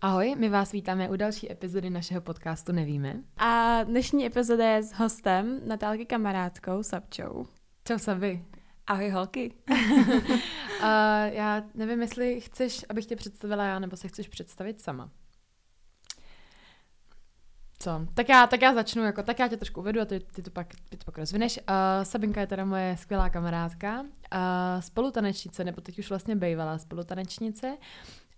Ahoj, my vás vítáme u další epizody našeho podcastu Nevíme. A dnešní epizoda je s hostem, Natálky kamarádkou Sabčou. Čau Sabi. Ahoj holky. uh, já nevím, jestli chceš, abych tě představila já, nebo se chceš představit sama. Co? Tak já, tak já začnu, jako, tak já tě trošku uvedu a ty, ty, to, pak, ty to pak rozvineš. Uh, Sabinka je teda moje skvělá kamarádka, uh, spolutanečnice, nebo teď už vlastně bejvalá spolutanečnice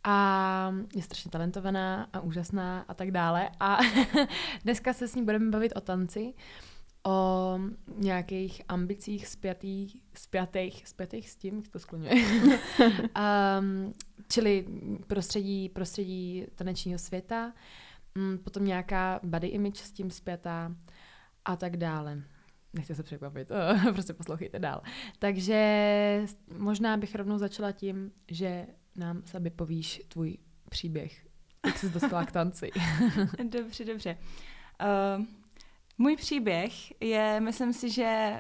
a je strašně talentovaná a úžasná a tak dále. A dneska se s ní budeme bavit o tanci, o nějakých ambicích spjatých, spjatých, spjatých s tím, jak to skloňuje. um, čili prostředí, prostředí tanečního světa, um, potom nějaká body image s tím spjatá a tak dále. Nechci se překvapit, prostě poslouchejte dál. Takže možná bych rovnou začala tím, že nám, Sabi, povíš tvůj příběh. Jak jsi dostala k tanci? dobře, dobře. Uh, můj příběh je, myslím si, že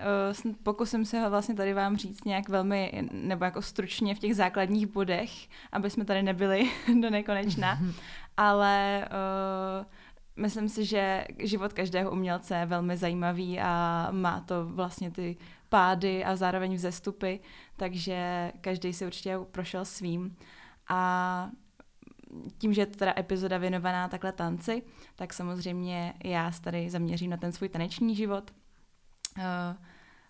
uh, pokusím se ho vlastně tady vám říct nějak velmi, nebo jako stručně v těch základních bodech, aby jsme tady nebyli do nekonečna, ale uh, myslím si, že život každého umělce je velmi zajímavý a má to vlastně ty pády a zároveň vzestupy, takže každý si určitě prošel svým. A tím, že je to teda epizoda věnovaná takhle tanci, tak samozřejmě já se tady zaměřím na ten svůj taneční život. Uh,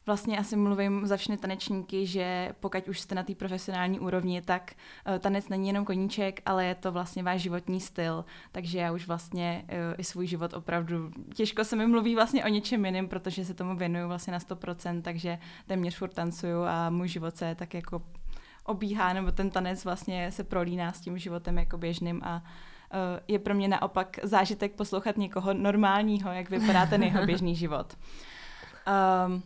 vlastně asi mluvím za všechny tanečníky, že pokud už jste na té profesionální úrovni, tak uh, tanec není jenom koníček, ale je to vlastně váš životní styl. Takže já už vlastně uh, i svůj život opravdu, těžko se mi mluví vlastně o něčem jiném, protože se tomu věnuju vlastně na 100%, takže téměř furt tancuju a můj život se tak jako obíhá, nebo ten tanec vlastně se prolíná s tím životem jako běžným a uh, je pro mě naopak zážitek poslouchat někoho normálního, jak vypadá ten jeho běžný život. Um,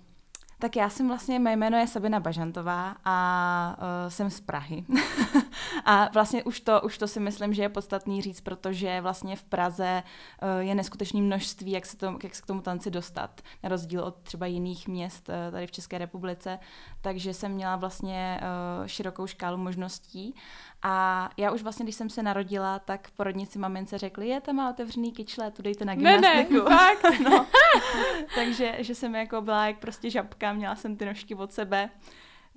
tak já jsem vlastně, mé jméno je Sabina Bažantová a uh, jsem z Prahy. a vlastně už to, už to si myslím, že je podstatný říct, protože vlastně v Praze uh, je neskutečné množství, jak se, to, jak se k tomu tanci dostat, na rozdíl od třeba jiných měst uh, tady v České republice. Takže jsem měla vlastně uh, širokou škálu možností a já už vlastně, když jsem se narodila, tak porodnici mamince řekli, je, tam má otevřený kyčle, tu dejte na gymnastiku. Ne, ne, fakt. no. Takže, že jsem jako byla jak prostě žabka, měla jsem ty nožky od sebe.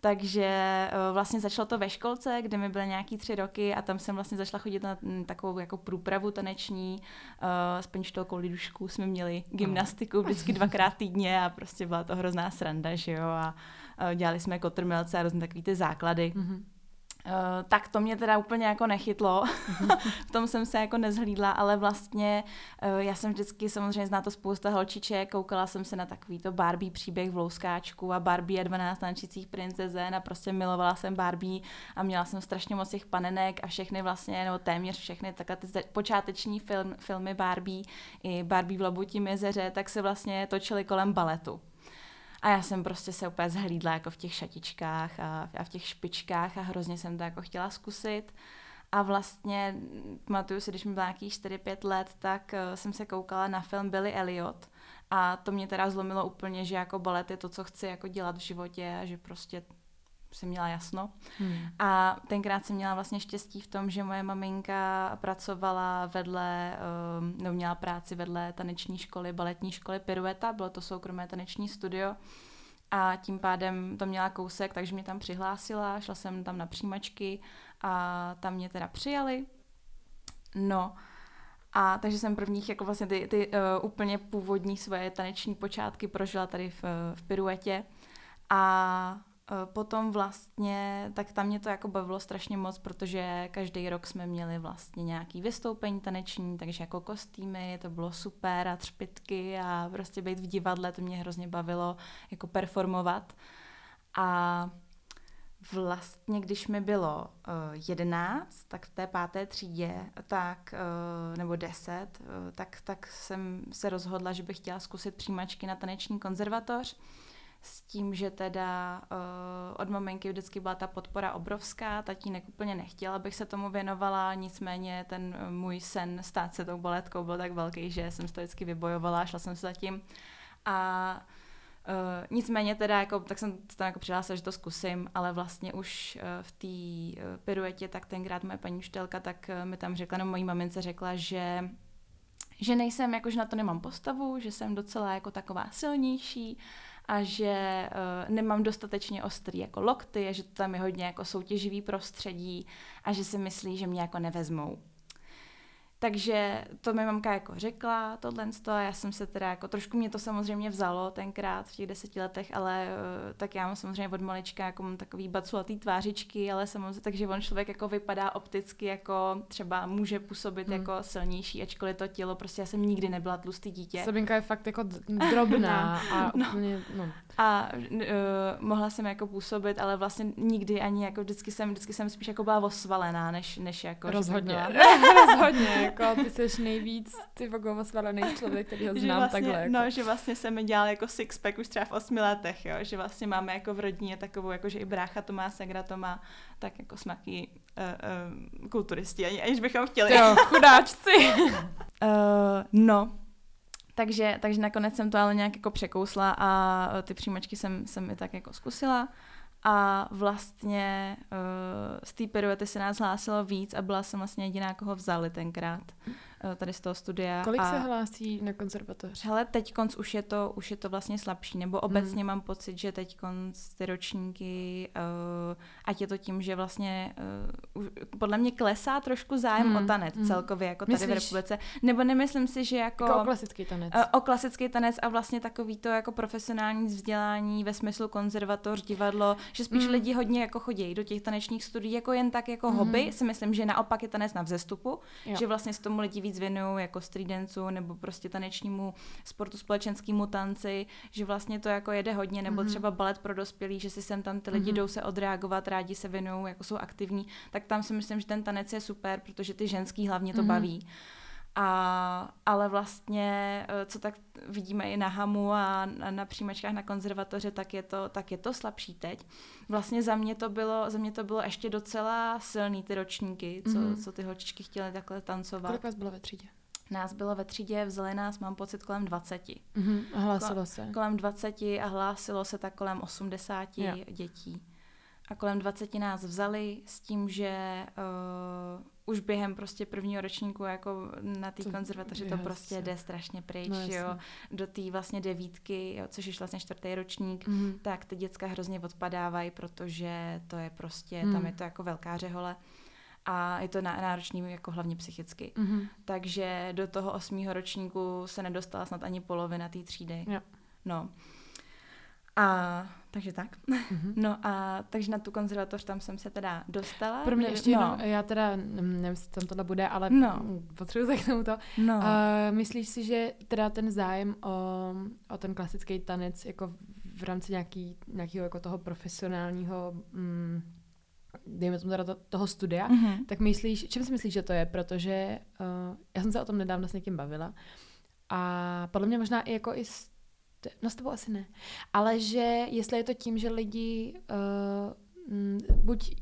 Takže eh, vlastně začalo to ve školce, kde mi byly nějaký tři roky a tam jsem vlastně začala chodit na mm, takovou jako průpravu taneční. Uh, s penčitelkou Lidušku jsme měli gymnastiku vždycky dvakrát týdně a prostě byla to hrozná sranda, že jo. A uh, dělali jsme kotrmelce a různé takové ty základy. Mm-hmm. Uh, tak to mě teda úplně jako nechytlo, v tom jsem se jako nezhlídla, ale vlastně uh, já jsem vždycky, samozřejmě zná to spousta holčiček, koukala jsem se na takový to Barbie příběh v Louskáčku a Barbie a 12 tančících princezen a prostě milovala jsem Barbie a měla jsem strašně moc těch panenek a všechny vlastně, nebo téměř všechny takhle ty počáteční film, filmy Barbie i Barbie v Lobutím jezeře, tak se vlastně točily kolem baletu. A já jsem prostě se úplně zhlídla jako v těch šatičkách a, a v těch špičkách a hrozně jsem to jako chtěla zkusit. A vlastně, pamatuju si, když mi bylo nějakých 4-5 let, tak uh, jsem se koukala na film Billy Elliot a to mě teda zlomilo úplně, že jako balet je to, co chci jako dělat v životě a že prostě jsem měla jasno. Hmm. A tenkrát jsem měla vlastně štěstí v tom, že moje maminka pracovala vedle, um, nebo měla práci vedle taneční školy, baletní školy Pirueta, bylo to soukromé taneční studio. A tím pádem to měla kousek, takže mě tam přihlásila, šla jsem tam na přijímačky a tam mě teda přijali. No, a takže jsem prvních jako vlastně ty, ty uh, úplně původní svoje taneční počátky prožila tady v, v Piruetě. A Eh, potom vlastně, tak tam mě to jako bavilo strašně moc, protože každý rok jsme měli vlastně nějaký vystoupení taneční, takže jako kostýmy, to bylo super a třpitky a prostě být v divadle, to mě hrozně bavilo jako performovat. A vlastně, když mi bylo uh, jedenáct, tak v té páté třídě, tak, uh, nebo deset, uh, tak, tak jsem se rozhodla, že bych chtěla zkusit přijímačky na taneční konzervatoř s tím, že teda uh, od maminky vždycky byla ta podpora obrovská, tatínek úplně nechtěl, abych se tomu věnovala, nicméně ten uh, můj sen stát se tou baletkou byl tak velký, že jsem to vždycky vybojovala, šla jsem se za tím. A Uh, nicméně teda, jako, tak jsem tam jako přihlásila, že to zkusím, ale vlastně už uh, v té uh, piruetě, tak tenkrát moje paní učitelka, tak uh, mi tam řekla, no mojí mamince řekla, že že nejsem, jako, že na to nemám postavu, že jsem docela jako taková silnější a že uh, nemám dostatečně ostrý jako lokty a že to tam je hodně jako soutěživý prostředí a že si myslí, že mě jako nevezmou. Takže to mi mamka jako řekla, tohle a já jsem se teda jako, trošku mě to samozřejmě vzalo tenkrát v těch deseti letech, ale uh, tak já mám samozřejmě od malička jako mám takový baculatý tvářičky, ale samozřejmě, takže on člověk jako vypadá opticky jako třeba může působit hmm. jako silnější, ačkoliv to tělo, prostě já jsem nikdy nebyla tlustý dítě. Sabinka je fakt jako drobná a no. úplně, no. A uh, mohla jsem jako působit, ale vlastně nikdy ani jako vždycky jsem, vždycky jsem spíš jako byla osvalená, než, než jako, Rozhodně. Rozhodně jako ty jsi nejvíc ty vogovo svalený člověk, který ho znám vlastně, takhle. Jako. No, že vlastně se mi dělal jako sixpack už třeba v osmi letech, jo, že vlastně máme jako v rodině takovou, jako že i brácha to má, segra to má, tak jako smaky uh, uh, kulturisti, ani, aniž bychom chtěli. Jo, chudáčci. uh, no, takže, takže nakonec jsem to ale nějak jako překousla a ty příjmačky jsem, jsem i tak jako zkusila. A vlastně uh, z té piruety se nás hlásilo víc a byla jsem vlastně jediná, koho vzali tenkrát tady z toho studia. Kolik a se hlásí na konzervatoř? Hele, teď konc už je to, už je to vlastně slabší, nebo obecně hmm. mám pocit, že teď konc ty ročníky, uh, ať je to tím, že vlastně uh, podle mě klesá trošku zájem hmm. o tanec hmm. celkově, jako tady Myslíš? v republice. Nebo nemyslím si, že jako... Jako o klasický tanec. Uh, o klasický tanec a vlastně takový to jako profesionální vzdělání ve smyslu konzervatoř, divadlo, že spíš mm. lidi hodně jako chodí do těch tanečních studií jako jen tak jako mm. hobby, si myslím, že naopak je tanec na vzestupu, jo. že vlastně s tomu lidi víc věnují jako street danceu nebo prostě tanečnímu sportu, společenskému tanci, že vlastně to jako jede hodně, nebo mm. třeba balet pro dospělí, že si sem tam ty lidi mm. jdou se odreagovat, rádi se věnují, jako jsou aktivní, tak tam si myslím, že ten tanec je super, protože ty ženský hlavně to mm. baví. A, ale vlastně, eh, co tak vidíme i na Hamu a na, na přijímačkách na konzervatoře, tak je, to, tak je to slabší teď. Vlastně za mě to bylo, za mě to bylo ještě docela silný ty ročníky, co, mm-hmm. co ty holčičky chtěly takhle tancovat. Kolik vás bylo ve třídě? Nás bylo ve třídě, vzali nás, mám pocit, kolem 20. Mm-hmm. A hlásilo se? Kolem 20 a hlásilo se tak kolem 80 jo. dětí. A kolem 20 nás vzali s tím, že uh, už během prostě prvního ročníku jako na té konzervatoři to prostě jde strašně pryč, no, jo. Do té vlastně devítky, jo, což je vlastně čtvrtý ročník, mm. tak ty děcka hrozně odpadávají, protože to je prostě, mm. tam je to jako velká řehole a je to náročný jako hlavně psychicky. Mm-hmm. Takže do toho osmého ročníku se nedostala snad ani polovina té třídy. Jo. No. A takže tak. Mm-hmm. No a takže na tu konzervatoř tam jsem se teda dostala. Pro mě ještě no. jenom, já teda nevím, jestli tam tohle bude, ale no. potřebuji se k tomu to. No. Uh, myslíš si, že teda ten zájem o, o ten klasický tanec jako v rámci nějaký, nějakého jako toho profesionálního mm, dejme tomu teda to, toho studia, mm-hmm. tak myslíš, čím si myslíš, že to je? Protože uh, já jsem se o tom nedávno s někým bavila a podle mě možná i jako i z no s tebou asi ne, ale že jestli je to tím, že lidi uh, buď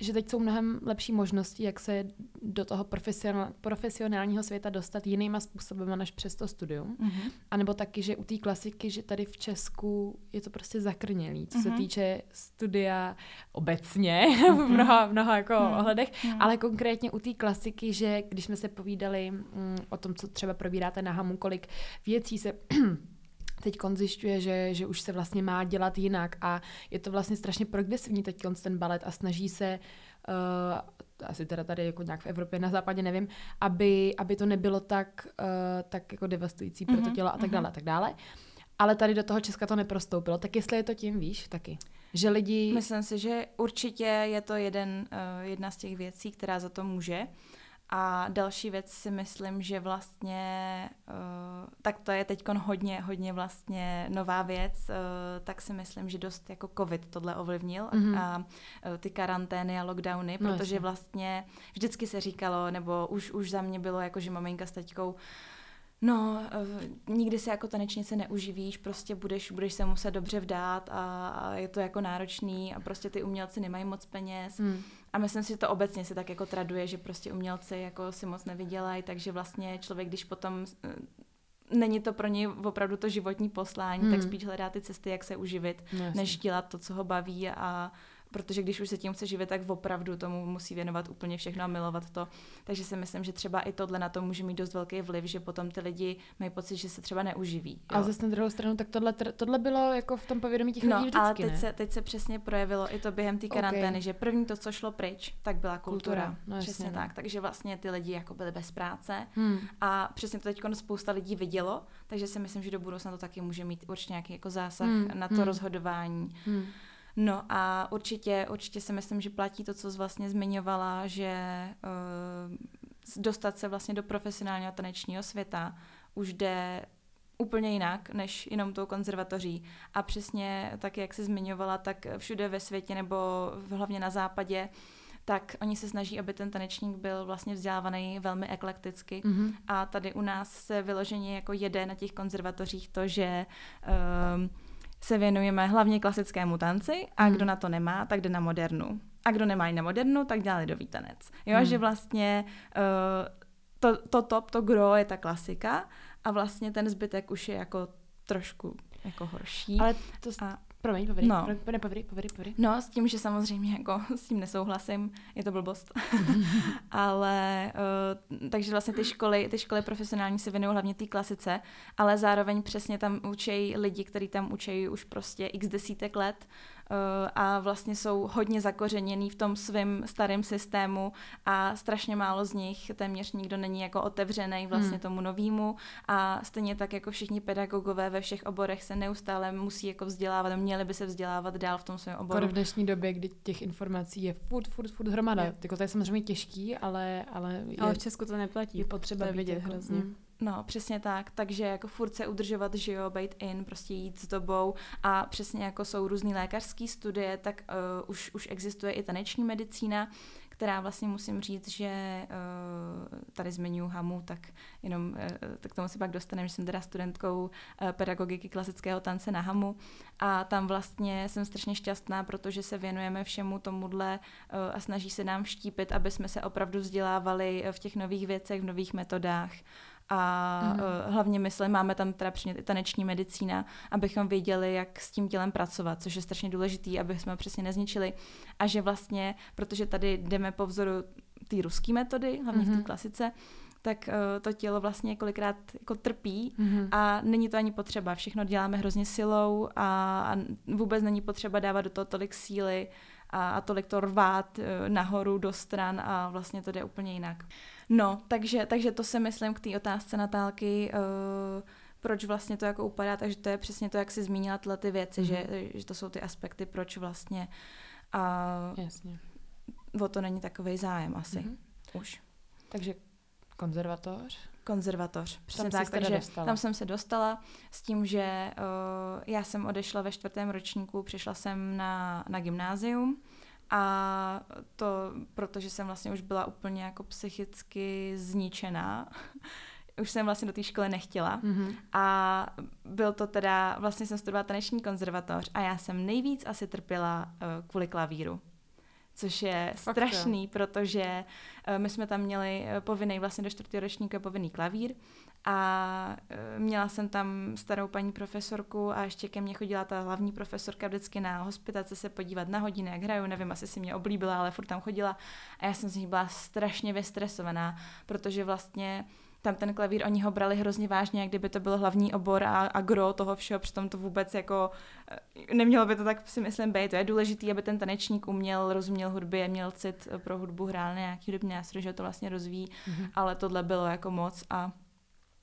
že teď jsou mnohem lepší možnosti, jak se do toho profesionál, profesionálního světa dostat jinýma způsoby než přes to studium. Mm-hmm. A nebo taky, že u té klasiky, že tady v Česku je to prostě zakrnělý, co mm-hmm. se mhm. týče studia obecně mm-hmm. v mnoha, mnoha jako mm-hmm. ohledech, mm-hmm. ale konkrétně u té klasiky, že když jsme se povídali mm, o tom, co třeba probíráte na Hamu, kolik věcí se teď zjišťuje, že, že už se vlastně má dělat jinak a je to vlastně strašně progresivní teď ten balet a snaží se uh, asi teda tady jako nějak v Evropě, na západě nevím, aby, aby to nebylo tak, uh, tak jako devastující pro to mhm, tělo a tak mm-hmm. dále a tak dále. Ale tady do toho Česka to neprostoupilo. Tak jestli je to tím, víš, taky. Že lidi... Myslím si, že určitě je to jeden, uh, jedna z těch věcí, která za to může. A další věc si myslím, že vlastně, uh, tak to je teď hodně, hodně vlastně nová věc, uh, tak si myslím, že dost jako covid tohle ovlivnil mm-hmm. a uh, ty karantény a lockdowny, no, protože vlastně vždycky se říkalo, nebo už, už za mě bylo jako, že maminka s teďkou No, uh, nikdy se jako tanečnice neuživíš, prostě budeš, budeš se muset dobře vdát a, a je to jako náročný a prostě ty umělci nemají moc peněz. Mm. A myslím si, že to obecně se tak jako traduje, že prostě umělci jako si moc nevydělají, takže vlastně člověk, když potom není to pro něj opravdu to životní poslání, hmm. tak spíš hledá ty cesty, jak se uživit, no, než dělat to, co ho baví a protože když už se tím chce živit, tak opravdu tomu musí věnovat úplně všechno a milovat to. Takže si myslím, že třeba i tohle na to může mít dost velký vliv, že potom ty lidi mají pocit, že se třeba neuživí. Jo. A zase na druhou stranu, tak tohle, tohle bylo jako v tom povědomí těch no, lidí vždycky, ale teď ne? se, teď se přesně projevilo i to během té karantény, okay. že první to, co šlo pryč, tak byla kultura. kultura. No, přesně no. tak. Takže vlastně ty lidi jako byli bez práce hmm. a přesně to teď spousta lidí vidělo, takže si myslím, že do budoucna to taky může mít určitě nějaký jako zásah hmm. na to hmm. rozhodování. Hmm. No a určitě, určitě si myslím, že platí to, co jsi vlastně zmiňovala, že uh, dostat se vlastně do profesionálního tanečního světa už jde úplně jinak, než jenom tou konzervatoří. A přesně tak, jak jsi zmiňovala, tak všude ve světě nebo hlavně na západě tak oni se snaží, aby ten tanečník byl vlastně vzdělávaný velmi eklekticky. Mm-hmm. A tady u nás se vyloženě jako jede na těch konzervatořích to, že um, se věnujeme hlavně klasickému tanci a hmm. kdo na to nemá, tak jde na modernu. A kdo nemá i na modernu, tak dělá lidový tanec. Jo, hmm. že vlastně uh, to, to top, to gro je ta klasika a vlastně ten zbytek už je jako trošku jako horší. Ale to, a, Promiň, povědej, no. povědej, povědej, povědej. No, s tím, že samozřejmě jako s tím nesouhlasím, je to blbost. ale uh, takže vlastně ty školy, ty školy profesionální se věnují hlavně té klasice, ale zároveň přesně tam učí lidi, kteří tam učí už prostě x desítek let a vlastně jsou hodně zakořeněný v tom svém starém systému a strašně málo z nich, téměř nikdo není jako otevřený vlastně hmm. tomu novému a stejně tak jako všichni pedagogové ve všech oborech se neustále musí jako vzdělávat, měli by se vzdělávat dál v tom svém oboru. Jako v dnešní době, kdy těch informací je furt, furt, furt hromada. Jako to je samozřejmě těžký, ale, ale, je, ale v Česku to neplatí. Je potřeba to vidět jako, hrozně. Mm. No, přesně tak. Takže jako furt se udržovat, že jo, být in, prostě jít s dobou. A přesně jako jsou různé lékařské studie, tak uh, už, už existuje i taneční medicína, která vlastně musím říct, že uh, tady zmiňuji Hamu, tak jenom uh, tak tomu si pak dostaneme, že jsem teda studentkou uh, pedagogiky klasického tance na Hamu. A tam vlastně jsem strašně šťastná, protože se věnujeme všemu tomuhle uh, a snaží se nám vštípit, aby jsme se opravdu vzdělávali v těch nových věcech, v nových metodách a mm. uh, hlavně myslím, máme tam teda přinět i taneční medicína, abychom věděli, jak s tím tělem pracovat, což je strašně důležitý, aby jsme ho přesně nezničili a že vlastně, protože tady jdeme po vzoru té ruské metody, hlavně mm-hmm. v té mhm. klasice, tak uh, to tělo vlastně kolikrát jako trpí mm-hmm. a není to ani potřeba. Všechno děláme hrozně silou a, a vůbec není potřeba dávat do toho tolik síly a, a tolik to rvát uh, nahoru do stran a vlastně to jde úplně jinak. No, takže, takže to si myslím k té otázce Natálky, uh, proč vlastně to jako upadá, takže to je přesně to, jak jsi zmínila tyhle ty věci, mm-hmm. že, že to jsou ty aspekty, proč vlastně uh, Jasně. o to není takový zájem asi. Mm-hmm. Už. Takže konzervatoř? Konzervatoř, přesně tam tak, takže dostala. tam jsem se dostala s tím, že uh, já jsem odešla ve čtvrtém ročníku, přišla jsem na, na gymnázium, a to, protože jsem vlastně už byla úplně jako psychicky zničená, už jsem vlastně do té školy nechtěla. Mm-hmm. A byl to teda, vlastně jsem studovala taneční konzervatoř a já jsem nejvíc asi trpěla uh, kvůli klavíru což je Fakt strašný, jo. protože uh, my jsme tam měli uh, povinný vlastně do čtvrtého ročníku povinný klavír a uh, měla jsem tam starou paní profesorku a ještě ke mně chodila ta hlavní profesorka vždycky na hospitace se podívat na hodiny, jak hraju, nevím, asi si mě oblíbila, ale furt tam chodila a já jsem z ní byla strašně vystresovaná, protože vlastně tam ten klavír, oni ho brali hrozně vážně, jak kdyby to byl hlavní obor a, a gro toho všeho, přitom to vůbec jako eh, nemělo by to tak si myslím být. To je důležité, aby ten tanečník uměl, rozuměl hudbě, měl cit pro hudbu, hrál nějaký hudební nástroj, že to vlastně rozvíjí, mm-hmm. ale tohle bylo jako moc a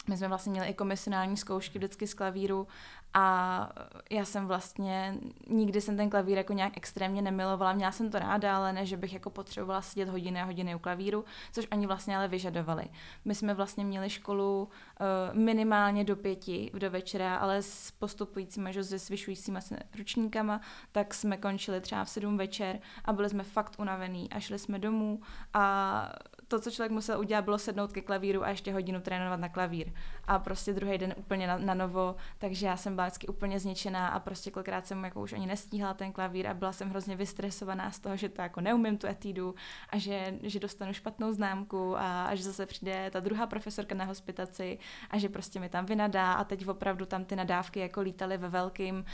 my jsme vlastně měli i komisionální zkoušky vždycky z klavíru a já jsem vlastně, nikdy jsem ten klavír jako nějak extrémně nemilovala, měla jsem to ráda, ale ne, že bych jako potřebovala sedět hodiny a hodiny u klavíru, což oni vlastně ale vyžadovali. My jsme vlastně měli školu uh, minimálně do pěti do večera, ale s postupujícíma, že se zvyšujícíma ručníkama, tak jsme končili třeba v sedm večer a byli jsme fakt unavený a šli jsme domů a to, co člověk musel udělat, bylo sednout ke klavíru a ještě hodinu trénovat na klavír. A prostě druhý den úplně na, na novo, takže já jsem byla vždycky úplně zničená a prostě kolikrát jsem jako už ani nestíhala ten klavír a byla jsem hrozně vystresovaná z toho, že to jako neumím tu etídu a že, že dostanu špatnou známku a, a že zase přijde ta druhá profesorka na hospitaci a že prostě mi tam vynadá a teď opravdu tam ty nadávky jako lítaly ve velkým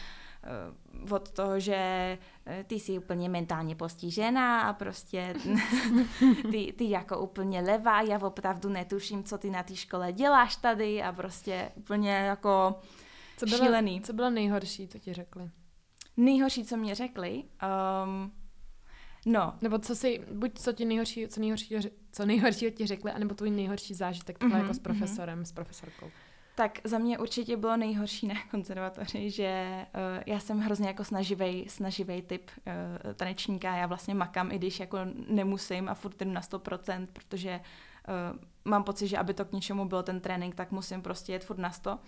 od toho, že eh, ty jsi úplně mentálně postižená a prostě ty, ty jako úplně levá, já opravdu netuším, co ty na té škole děláš tady a prostě úplně jako co bylo, šílený. Co bylo nejhorší, co ti řekli? Nejhorší, co mě řekli? Um, no. Nebo co si, buď co ti nejhorší, co nejhorší, co nejhorší ti řekli, anebo tvůj nejhorší zážitek mm-hmm, jako s mhm. profesorem, mm-hmm. s profesorkou. Tak za mě určitě bylo nejhorší na konzervatoři, že uh, já jsem hrozně jako snaživý, snaživý typ uh, tanečníka, já vlastně makám, i když jako nemusím a furt jdu na 100%, protože uh, mám pocit, že aby to k něčemu bylo ten trénink, tak musím prostě jet furt na 100.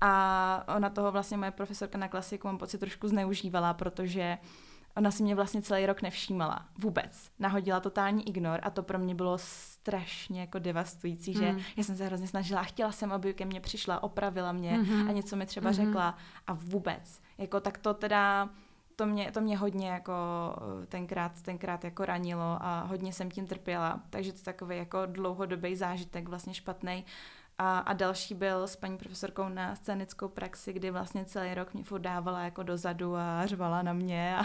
A ona toho vlastně moje profesorka na klasiku mám pocit trošku zneužívala, protože uh, Ona si mě vlastně celý rok nevšímala. Vůbec. Nahodila totální ignor a to pro mě bylo strašně jako devastující, že mm. já jsem se hrozně snažila, chtěla jsem, aby ke mně přišla, opravila mě mm-hmm. a něco mi třeba mm-hmm. řekla a vůbec. Jako tak to teda to mě, to mě hodně jako eh, tenkrát, tenkrát jako ranilo a hodně jsem tím trpěla, takže to je takový jako dlouhodobý zážitek, vlastně špatný. A, a další byl s paní profesorkou na scénickou praxi, kdy vlastně celý rok mě furt dávala jako dozadu a řvala na mě a,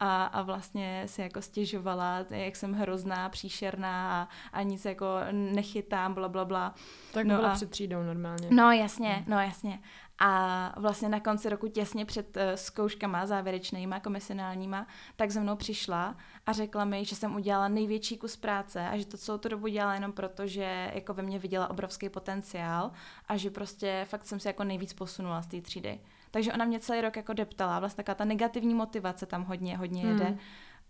a, a vlastně si jako stěžovala, jak jsem hrozná, příšerná a, a nic jako nechytám, bla, bla, bla. Tak no bylo a... před třídou normálně. No jasně, no jasně. A vlastně na konci roku těsně před uh, zkouškama závěrečnýma, komisionálníma, tak ze mnou přišla a řekla mi, že jsem udělala největší kus práce a že to celou tu dobu dělala jenom proto, že jako ve mně viděla obrovský potenciál a že prostě fakt jsem se jako nejvíc posunula z té třídy. Takže ona mě celý rok jako deptala, vlastně taková ta negativní motivace tam hodně, hodně jede. Hmm.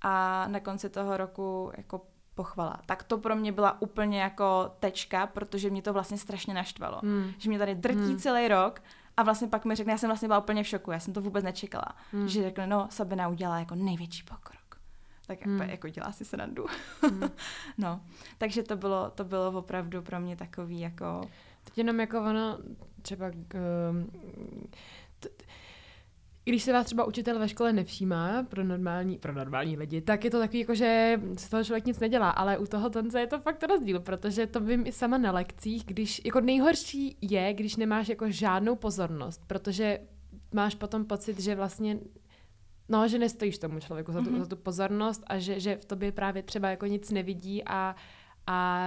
A na konci toho roku jako pochvala. Tak to pro mě byla úplně jako tečka, protože mě to vlastně strašně naštvalo. Hmm. Že mě tady drtí hmm. celý rok a vlastně pak mi řekne, já jsem vlastně byla úplně v šoku, já jsem to vůbec nečekala. Hmm. Že řekne, no, Sabina udělala jako největší pokrok. Tak hmm. jako dělá si srandu. Hmm. no, takže to bylo, to bylo opravdu pro mě takový jako... Teď jenom jako ono, třeba um, i když se vás třeba učitel ve škole nevšímá pro normální, pro normální lidi, tak je to takový, jako, že z toho člověk nic nedělá, ale u toho tance je to fakt rozdíl, protože to vím i sama na lekcích, když, jako nejhorší je, když nemáš jako žádnou pozornost, protože máš potom pocit, že vlastně No, že nestojíš tomu člověku za tu, mm-hmm. za tu pozornost a že, že v tobě právě třeba jako nic nevidí a a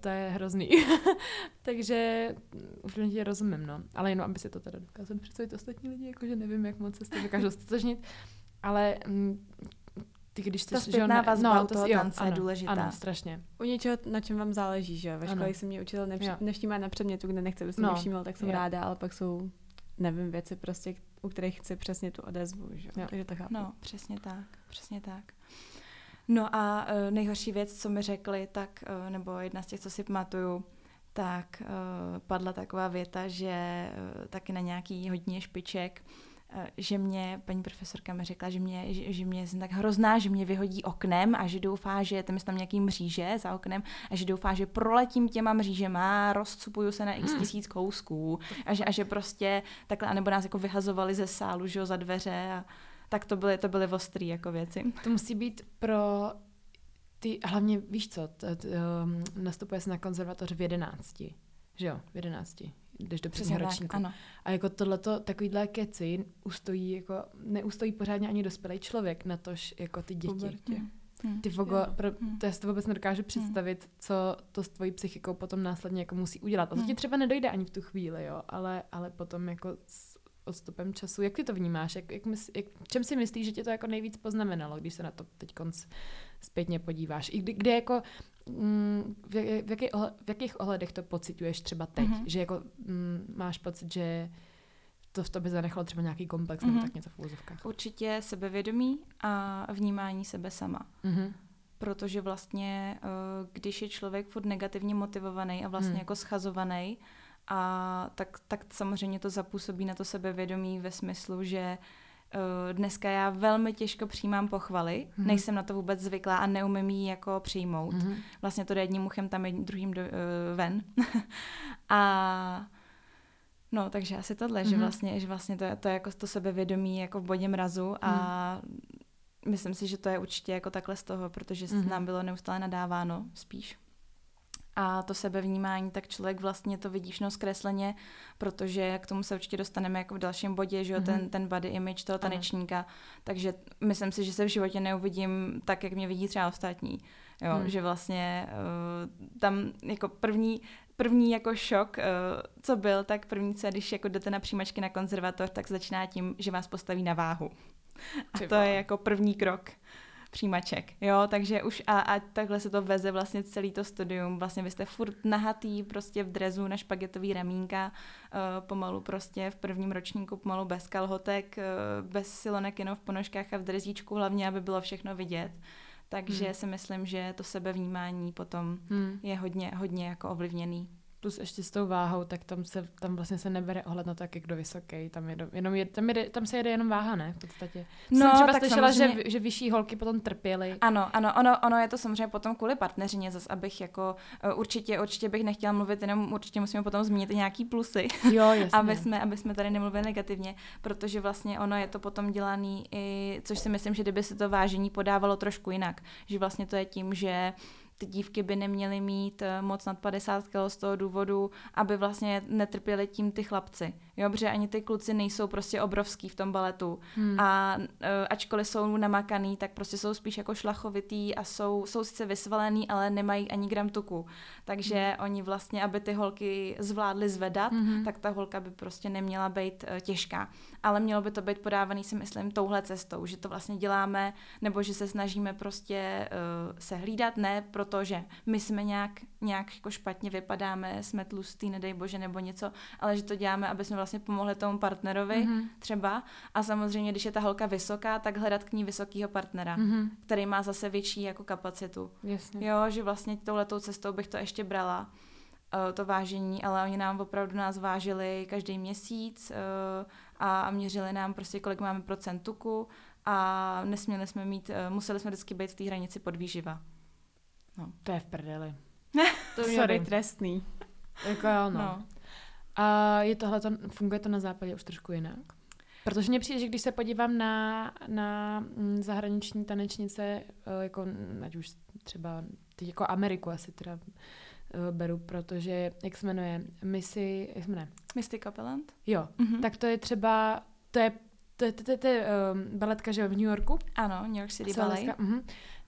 to je hrozný. Takže úplně ti rozumím, no. Ale jenom, aby si to teda dokázali představit ostatní lidi, jakože nevím, jak moc se s tím dokážu stotožnit. Ale m, ty, když ta zpětná vazba no, u toho tance je důležitá. Ano, strašně. U něčeho, na čem vám záleží, že Ve škole se mě učitel nevš- nevšímá na předmětu, kde nechce, aby se no. všímal, tak jsem jo. ráda, ale pak jsou, nevím, věci prostě, u kterých chci přesně tu odezvu, že jo. Takže to chápu. No, přesně tak, přesně tak. No a uh, nejhorší věc, co mi řekli, tak, uh, nebo jedna z těch, co si pamatuju, tak uh, padla taková věta, že uh, taky na nějaký hodně špiček, uh, že mě, paní profesorka mi řekla, že mě, že, že mě jsem tak hrozná, že mě vyhodí oknem a že doufá, že tam je tam nějaký mříže za oknem a že doufá, že proletím těma mřížema, rozcupuju se na x hmm. tisíc kousků a že, a že prostě takhle, anebo nás jako vyhazovali ze sálu, že jo, za dveře a tak to byly, to byly ostrý jako věci. To musí být pro ty, hlavně víš co, t, t, um, nastupuje se na konzervatoř v jedenácti, že jo, v jedenácti, jdeš do prvního ročníku. Ano. A jako tohleto, takovýhle keci ustojí, jako neustojí pořádně ani dospělý člověk, na tož jako ty děti. Hmm. Ty vogo, pro, hmm. to já si to vůbec nedokážu hmm. představit, hmm. co to s tvojí psychikou potom následně jako musí udělat. A to hmm. ti třeba nedojde ani v tu chvíli, jo, ale, ale potom jako odstupem času. Jak ty to vnímáš? Jak, jak, mysl, jak, čem si myslíš, že tě to jako nejvíc poznamenalo, když se na to teď konc zpětně podíváš? I kdy, kde jako, mm, v, v, jaký, v jakých ohledech to pocituješ třeba teď? Mm-hmm. Že jako mm, máš pocit, že to v tobě zanechalo třeba nějaký komplex mm-hmm. nebo mhm. tak něco v úzovkách? Určitě sebevědomí a vnímání sebe sama. Mm-hmm protože vlastně, eh, když je člověk furt negativně motivovaný a vlastně hmm. jako schazovaný, a tak, tak samozřejmě to zapůsobí na to sebevědomí ve smyslu, že dneska já velmi těžko přijímám pochvaly, mm-hmm. nejsem na to vůbec zvyklá a neumím ji jako přijmout. Mm-hmm. Vlastně to jde jedním uchem tam jedním druhým do, uh, ven. a No, takže asi tohle, mm-hmm. že mhm. vlastně, že vlastně to, to je jako to sebevědomí jako v bodě mrazu a mm. myslím si, že to je určitě jako takhle z toho, protože mm-hmm. nám bylo neustále nadáváno spíš. A to sebevnímání, tak člověk vlastně to vidí všechno zkresleně, protože k tomu se určitě dostaneme jako v dalším bodě, že jo, mm-hmm. ten, ten body image toho tanečníka. Ano. Takže myslím si, že se v životě neuvidím tak, jak mě vidí třeba ostatní. Jo, hmm. že vlastně uh, tam jako první, první jako šok, uh, co byl, tak první co, když jako jdete na přijímačky na konzervatoř, tak začíná tím, že vás postaví na váhu. A to je jako první krok přijímaček, jo, takže už a, a takhle se to veze vlastně celý to studium, vlastně vy jste furt nahatý prostě v drezu na špagetový ramínka, uh, pomalu prostě v prvním ročníku pomalu bez kalhotek, uh, bez silonek jenom v ponožkách a v drezíčku hlavně, aby bylo všechno vidět. Takže hmm. si myslím, že to sebevnímání potom hmm. je hodně, hodně jako ovlivněný plus ještě s tou váhou, tak tam se tam vlastně se nebere ohled na to, jak je kdo vysoký. Tam, je, jenom je, tam, jede, tam se jede jenom váha, ne? V podstatě. No, Jsem třeba tak slyšela, samozřejmě... že, že vyšší holky potom trpěly. Ano, ano, ono, ono je to samozřejmě potom kvůli partneřině, zase abych jako uh, určitě, určitě bych nechtěla mluvit, jenom určitě musíme potom zmínit i nějaký plusy. Jo, jasně. aby, jsme, aby jsme tady nemluvili negativně, protože vlastně ono je to potom dělaný i, což si myslím, že kdyby se to vážení podávalo trošku jinak, že vlastně to je tím, že ty dívky by neměly mít eh, moc nad 50 kg z toho důvodu, aby vlastně netrpěli tím ty chlapci. Jo, protože ani ty kluci nejsou prostě obrovský v tom baletu. Hmm. A uh, ačkoliv jsou namakaný, tak prostě jsou spíš jako šlachovitý a jsou, jsou sice vysvalený, ale nemají ani gram tuku. Takže hmm. oni vlastně, aby ty holky zvládly zvedat, hmm. tak ta holka by prostě neměla být uh, těžká. Ale mělo by to být podávaný, si myslím, touhle cestou, že to vlastně děláme, nebo že se snažíme prostě uh, se hlídat, ne proto, že my jsme nějak, nějak jako špatně vypadáme, jsme tlustý, nedej bože, nebo něco, ale že to děláme, aby jsme vlastně pomohli tomu partnerovi mm-hmm. třeba. A samozřejmě, když je ta holka vysoká, tak hledat k ní vysokého partnera, mm-hmm. který má zase větší jako kapacitu. Jasně. Jo, že vlastně touhletou cestou bych to ještě brala uh, to vážení, ale oni nám opravdu nás vážili každý měsíc uh, a měřili nám prostě, kolik máme procent tuku a nesměli jsme mít, uh, museli jsme vždycky být v té hranici podvýživa. No. To je v prdeli. To je trestný. Jako jo, no. no. A je tohle, funguje to na západě už trošku jinak? Protože mně přijde, že když se podívám na, na mm, zahraniční tanečnice, eh, jako ať už třeba teď jako Ameriku asi teda eh, beru, protože, jak se jmenuje, Missy, jak se jmenuje? Misty Copeland? Jo, mm-hmm. tak to je třeba, to je to je, to, to, to je um, baletka, že v New Yorku? Ano, New York City Ballet. Uh-huh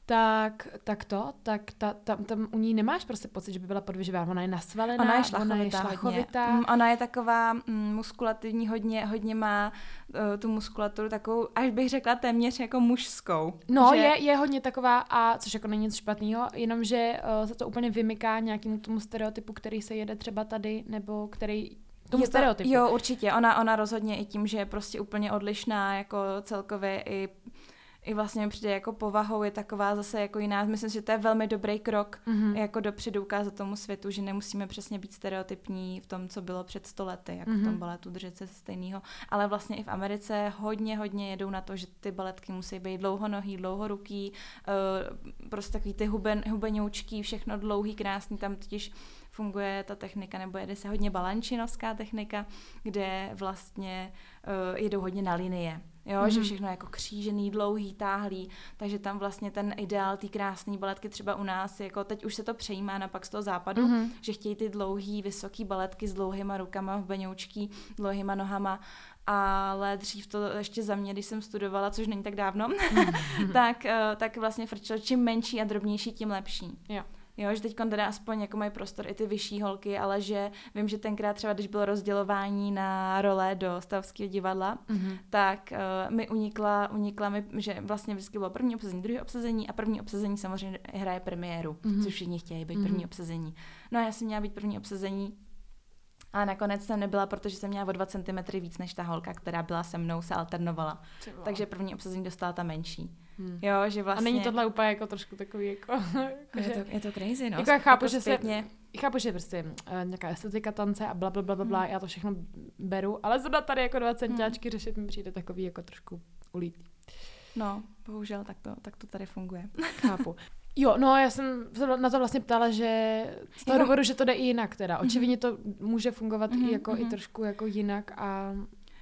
tak, tak to, tak ta, tam, tam u ní nemáš prostě pocit, že by byla podvyživána. Ona je nasvalená, ona je šlachovitá. Ona je, šlachovitá. Mm, ona je taková mm, muskulativní, hodně, hodně má uh, tu muskulaturu takovou, až bych řekla téměř jako mužskou. No, že... je, je hodně taková, a což jako není nic špatného, jenomže uh, se to úplně vymyká nějakému tomu stereotypu, který se jede třeba tady, nebo který tomu je stereotypu. To, jo, určitě. Ona, ona rozhodně i tím, že je prostě úplně odlišná jako celkově i i vlastně přijde jako povahou je taková zase jako jiná. Myslím, že to je velmi dobrý krok mm-hmm. jako dopředu ukázat tomu světu, že nemusíme přesně být stereotypní v tom, co bylo před stolety, jako mm-hmm. v tom mhm. baletu držet se stejného. Ale vlastně i v Americe hodně, hodně jedou na to, že ty baletky musí být dlouhonohý, dlouhoruký, uh, prostě takový ty huben, hubenoučky, všechno dlouhý, krásný, tam totiž funguje ta technika, nebo jede se hodně balančinovská technika, kde vlastně uh, jedou hodně na linie. Jo, mm-hmm. že mhm. všechno je jako křížený, dlouhý, táhlý, takže tam vlastně ten ideál té krásné baletky třeba u nás, jako teď už se to přejímá na pak z toho západu, mm-hmm. že chtějí ty dlouhý, vysoký baletky s dlouhýma rukama, v beňoučky, dlouhýma nohama, ale dřív to ještě za mě, když jsem studovala, což není tak dávno, mm-hmm. tak, uh, tak vlastně frčilo, čím menší a drobnější, tím lepší. Jo. Jo, že teď teda aspoň jako mají prostor i ty vyšší holky, ale že vím, že tenkrát třeba, když bylo rozdělování na role do stavského divadla, mm-hmm. tak uh, mi unikla, unikla mi, že vlastně vždycky bylo první obsazení, druhé obsazení a první obsazení samozřejmě hraje premiéru, mm-hmm. což všichni chtějí být mm-hmm. první obsazení. No a já jsem měla být první obsazení, a nakonec jsem nebyla, protože jsem měla o 2 cm víc než ta holka, která byla se mnou, se alternovala. Třeba. Takže první obsazení dostala ta menší. Hmm. Jo, že vlastně... A není tohle úplně jako trošku takový jako... jako je, to, je to crazy, no. Jako já chápu, jako že zpětně. se... Chápu, že prostě uh, nějaká estetika tance a bla, bla, bla, bla, bla, hmm. já to všechno beru, ale zrovna tady jako dva centiáčky hmm. řešit mi přijde takový jako trošku ulítý. No, bohužel tak to, tak to tady funguje. Chápu. Jo, no já jsem se na to vlastně ptala, že z toho důvodu, že to jde i jinak teda. Mhm. Očividně to může fungovat mm-hmm, i jako mm-hmm. i trošku jako jinak a...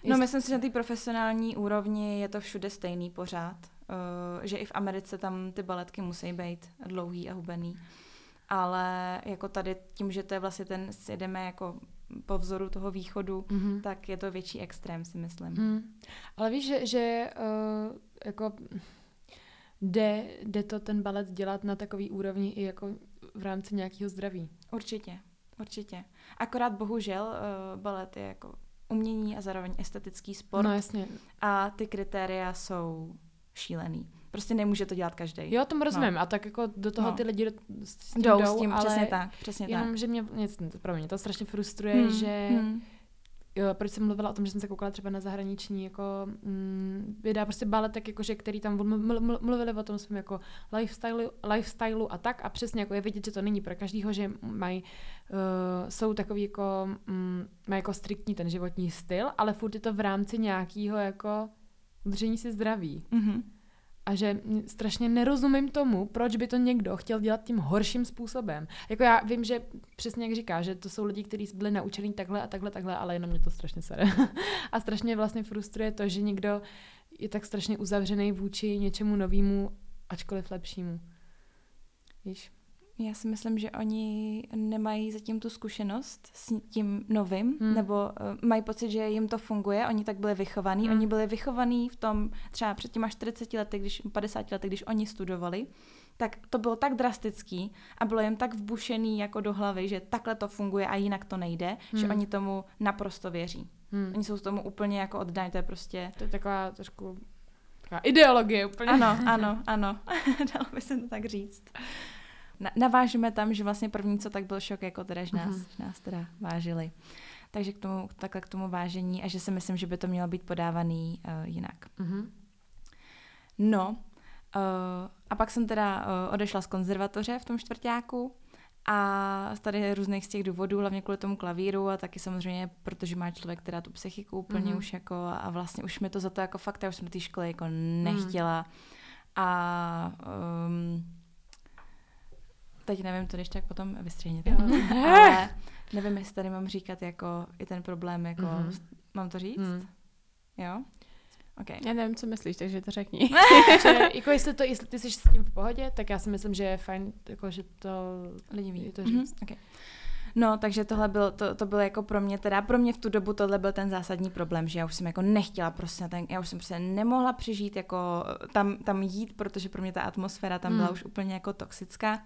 No myslím si, že na té profesionální úrovni je to všude stejný pořád. Uh, že i v Americe tam ty baletky musí být dlouhý a hubený. Ale jako tady tím, že to je vlastně ten, jdeme jako po vzoru toho východu, mm-hmm. tak je to větší extrém, si myslím. Mm. Ale víš, že, že uh, jako jde, jde to ten balet dělat na takový úrovni i jako v rámci nějakého zdraví. Určitě, určitě. Akorát bohužel uh, balet je jako umění a zároveň estetický sport. No jasně. A ty kritéria jsou šílený. Prostě nemůže to dělat každý. Jo, tomu rozumím. No. A tak jako do toho no. ty lidi s tím jdou, s tím, ale přesně tak. Přesně jenom, tak. že mě, mě, pro mě to strašně frustruje, hmm. že hmm jo, proč jsem mluvila o tom, že jsem se koukala třeba na zahraniční jako mm, videa, prostě baletek, jakože, který tam mluvili o tom svém jako lifestyle, lifestyleu a tak a přesně jako je vidět, že to není pro každýho, že mají, uh, jsou takový jako, um, mají jako striktní ten životní styl, ale furt je to v rámci nějakého jako udržení si zdraví. Mm-hmm a že strašně nerozumím tomu, proč by to někdo chtěl dělat tím horším způsobem. Jako já vím, že přesně jak říká, že to jsou lidi, kteří byli naučení takhle a takhle, takhle, ale jenom mě to strašně sere. a strašně vlastně frustruje to, že někdo je tak strašně uzavřený vůči něčemu novému, ačkoliv lepšímu. Víš? Já si myslím, že oni nemají zatím tu zkušenost s tím novým, hmm. nebo uh, mají pocit, že jim to funguje, oni tak byli vychovaní. Hmm. Oni byli vychovaní v tom třeba před těma 40 lety, když 50 lety, když oni studovali, tak to bylo tak drastický a bylo jim tak vbušený jako do hlavy, že takhle to funguje a jinak to nejde, hmm. že oni tomu naprosto věří. Hmm. Oni jsou tomu úplně jako oddaní, to je prostě... To je taková trošku taková ideologie úplně. Ano, ano, ano. Dalo by se to tak říct navážeme tam, že vlastně první, co tak byl šok, jako teda, že nás, mm-hmm. nás teda vážili. Takže k tomu, takhle k tomu vážení a že si myslím, že by to mělo být podávaný uh, jinak. Mm-hmm. No, uh, a pak jsem teda uh, odešla z konzervatoře v tom čtvrtáku a z tady různých z těch důvodů, hlavně kvůli tomu klavíru a taky samozřejmě, protože má člověk teda tu psychiku úplně mm-hmm. už jako a vlastně už mi to za to jako fakt, já už jsem do té školy jako nechtěla. Mm. A um, teď nevím, to když tak potom vystřihněte. Ale nevím, jestli tady mám říkat jako i ten problém, jako mm-hmm. mám to říct? Mm. Jo? Okay. Já nevím, co myslíš, takže to řekni. že, jako jestli, to, jestli ty jsi s tím v pohodě, tak já si myslím, že je fajn, jako, že to lidi ví to říct. Mm-hmm. Okay. No, takže tohle bylo, to, to bylo jako pro mě, teda pro mě v tu dobu tohle byl ten zásadní problém, že já už jsem jako nechtěla prostě, ten, já už jsem prostě nemohla přežít jako tam, tam jít, protože pro mě ta atmosféra tam byla mm. už úplně jako toxická.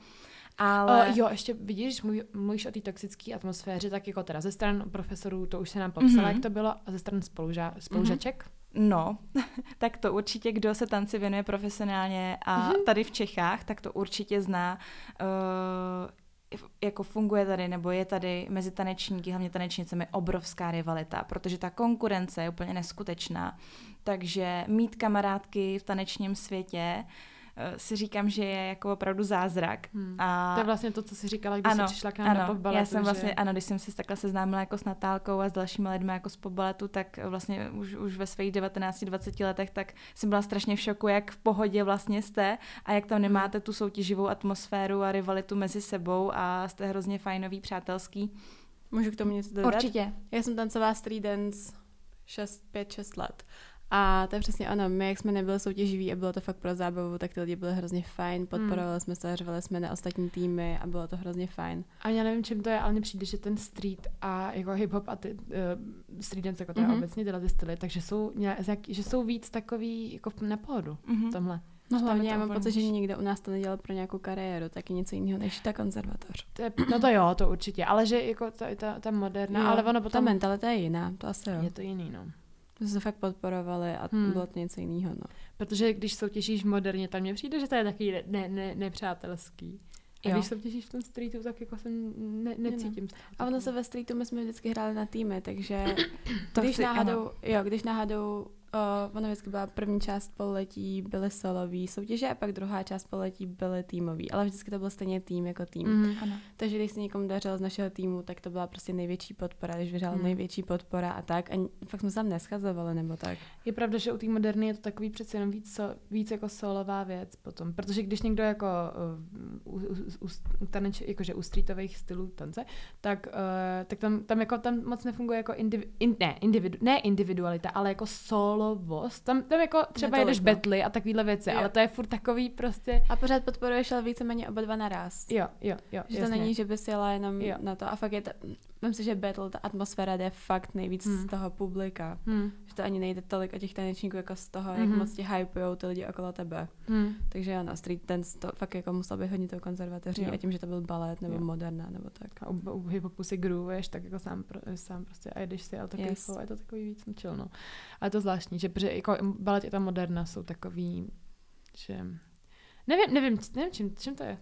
Ale... Uh, jo, ještě vidíš, mluví, mluvíš o té toxické atmosféře, tak jako teda ze stran profesorů, to už se nám popsala, mm-hmm. jak to bylo, a ze stran spoluža, spolužaček? Mm-hmm. No, tak to určitě, kdo se tanci věnuje profesionálně a mm-hmm. tady v Čechách, tak to určitě zná. Uh, jako funguje tady, nebo je tady mezi tanečníky, hlavně tanečnicemi, obrovská rivalita, protože ta konkurence je úplně neskutečná. Takže mít kamarádky v tanečním světě Eh, si říkám, že je jako opravdu zázrak. Hmm. A... To je vlastně to, co jsi říkala, když ano, jsi přišla k nám ano, na Já jsem vlastně, že... ano, když jsem se takhle seznámila jako s Natálkou a s dalšími lidmi jako z popbaletu, tak vlastně už, už ve svých 19-20 letech, tak jsem byla strašně v šoku, jak v pohodě vlastně jste a jak tam hmm. nemáte tu soutěživou atmosféru a rivalitu mezi sebou a jste hrozně fajnový, přátelský. Můžu k tomu něco dodat? Určitě. Já jsem tancovala street dance 6, 5, 6 let. A to je přesně ono, my jak jsme nebyli soutěživí a bylo to fakt pro zábavu, tak ty lidi byly hrozně fajn, podporovali hmm. jsme se, řvali jsme na ostatní týmy a bylo to hrozně fajn. A já nevím, čím to je, ale mně přijde, že ten street a jako hip-hop a ty, uh, street dance, jako to mm-hmm. obecně tyhle ty styly, takže jsou, nějak, že jsou víc takový jako na pohodu mm-hmm. tomhle. No hlavně já mám pocit, že nikdo u nás to nedělal pro nějakou kariéru, tak je něco jiného než ta konzervatoř. To je, no to jo, to určitě, ale že jako ta, ta, ta moderna, jo, ale ono potom... Ta mentalita je jiná, to asi jo. Je to jiný, no. To se fakt podporovali a hmm. bylo to něco jiného. No. Protože když soutěžíš moderně, tam mně přijde, že to je takový ne, ne, ne, nepřátelský. A jo. když soutěžíš v tom streetu, tak jako se ne, necítím. A ono se ve streetu my jsme vždycky hráli na týmy, takže to když, si, náhodou, jo, když náhodou o, ono vždycky byla první část pololetí byly solový soutěže a pak druhá část pololetí byly týmový, ale vždycky to byl stejně tým jako tým. Mm. Ano. Takže když se někomu dařilo z našeho týmu, tak to byla prostě největší podpora, když vyřála Hmm. největší podpora a tak. A fakt jsme se tam neschazovali nebo tak. Je pravda, že u té moderny je to takový přece jenom víc, so, víc jako solová věc potom, protože když někdo jako uh, u, u, u, taneč, jakože u streetových stylů tance, tak, uh, tak tam, tam, jako, tam moc nefunguje jako indivi, in, ne, individu, ne individualita, ale jako solovost. Tam, tam jako třeba Netolik, jedeš no. betly a takovýhle věci, Jo. ale to je furt takový prostě, A pořád podporuješ ale víceméně oba dva naraz. jo, jo, jo, Že jasně. to není, že bys jela jenom Jo. na to. A fakt je to, myslím si, že battle, ta atmosféra jde fakt nejvíc Hmm. z toho publika. Hmm, Že to ani nejde tolik o těch tanečníků, jako z toho, jak Mhm. moc tě hypujou ty lidi okolo tebe. hmm. Takže ano, street dance to fakt jako musel být hodně tou konzervatoří Jo. a tím, že to byl balet nebo Jo. moderna nebo tak. A u, u hiphopu si grooveš, tak jako sám, pro, sám prostě a jedeš si, ale takový Yes. flow, je to takový víc chill, no. A je to zvláštní, že protože jako balet i ta moderna jsou takový, že nevím, nevím, nevím čím, čím to je.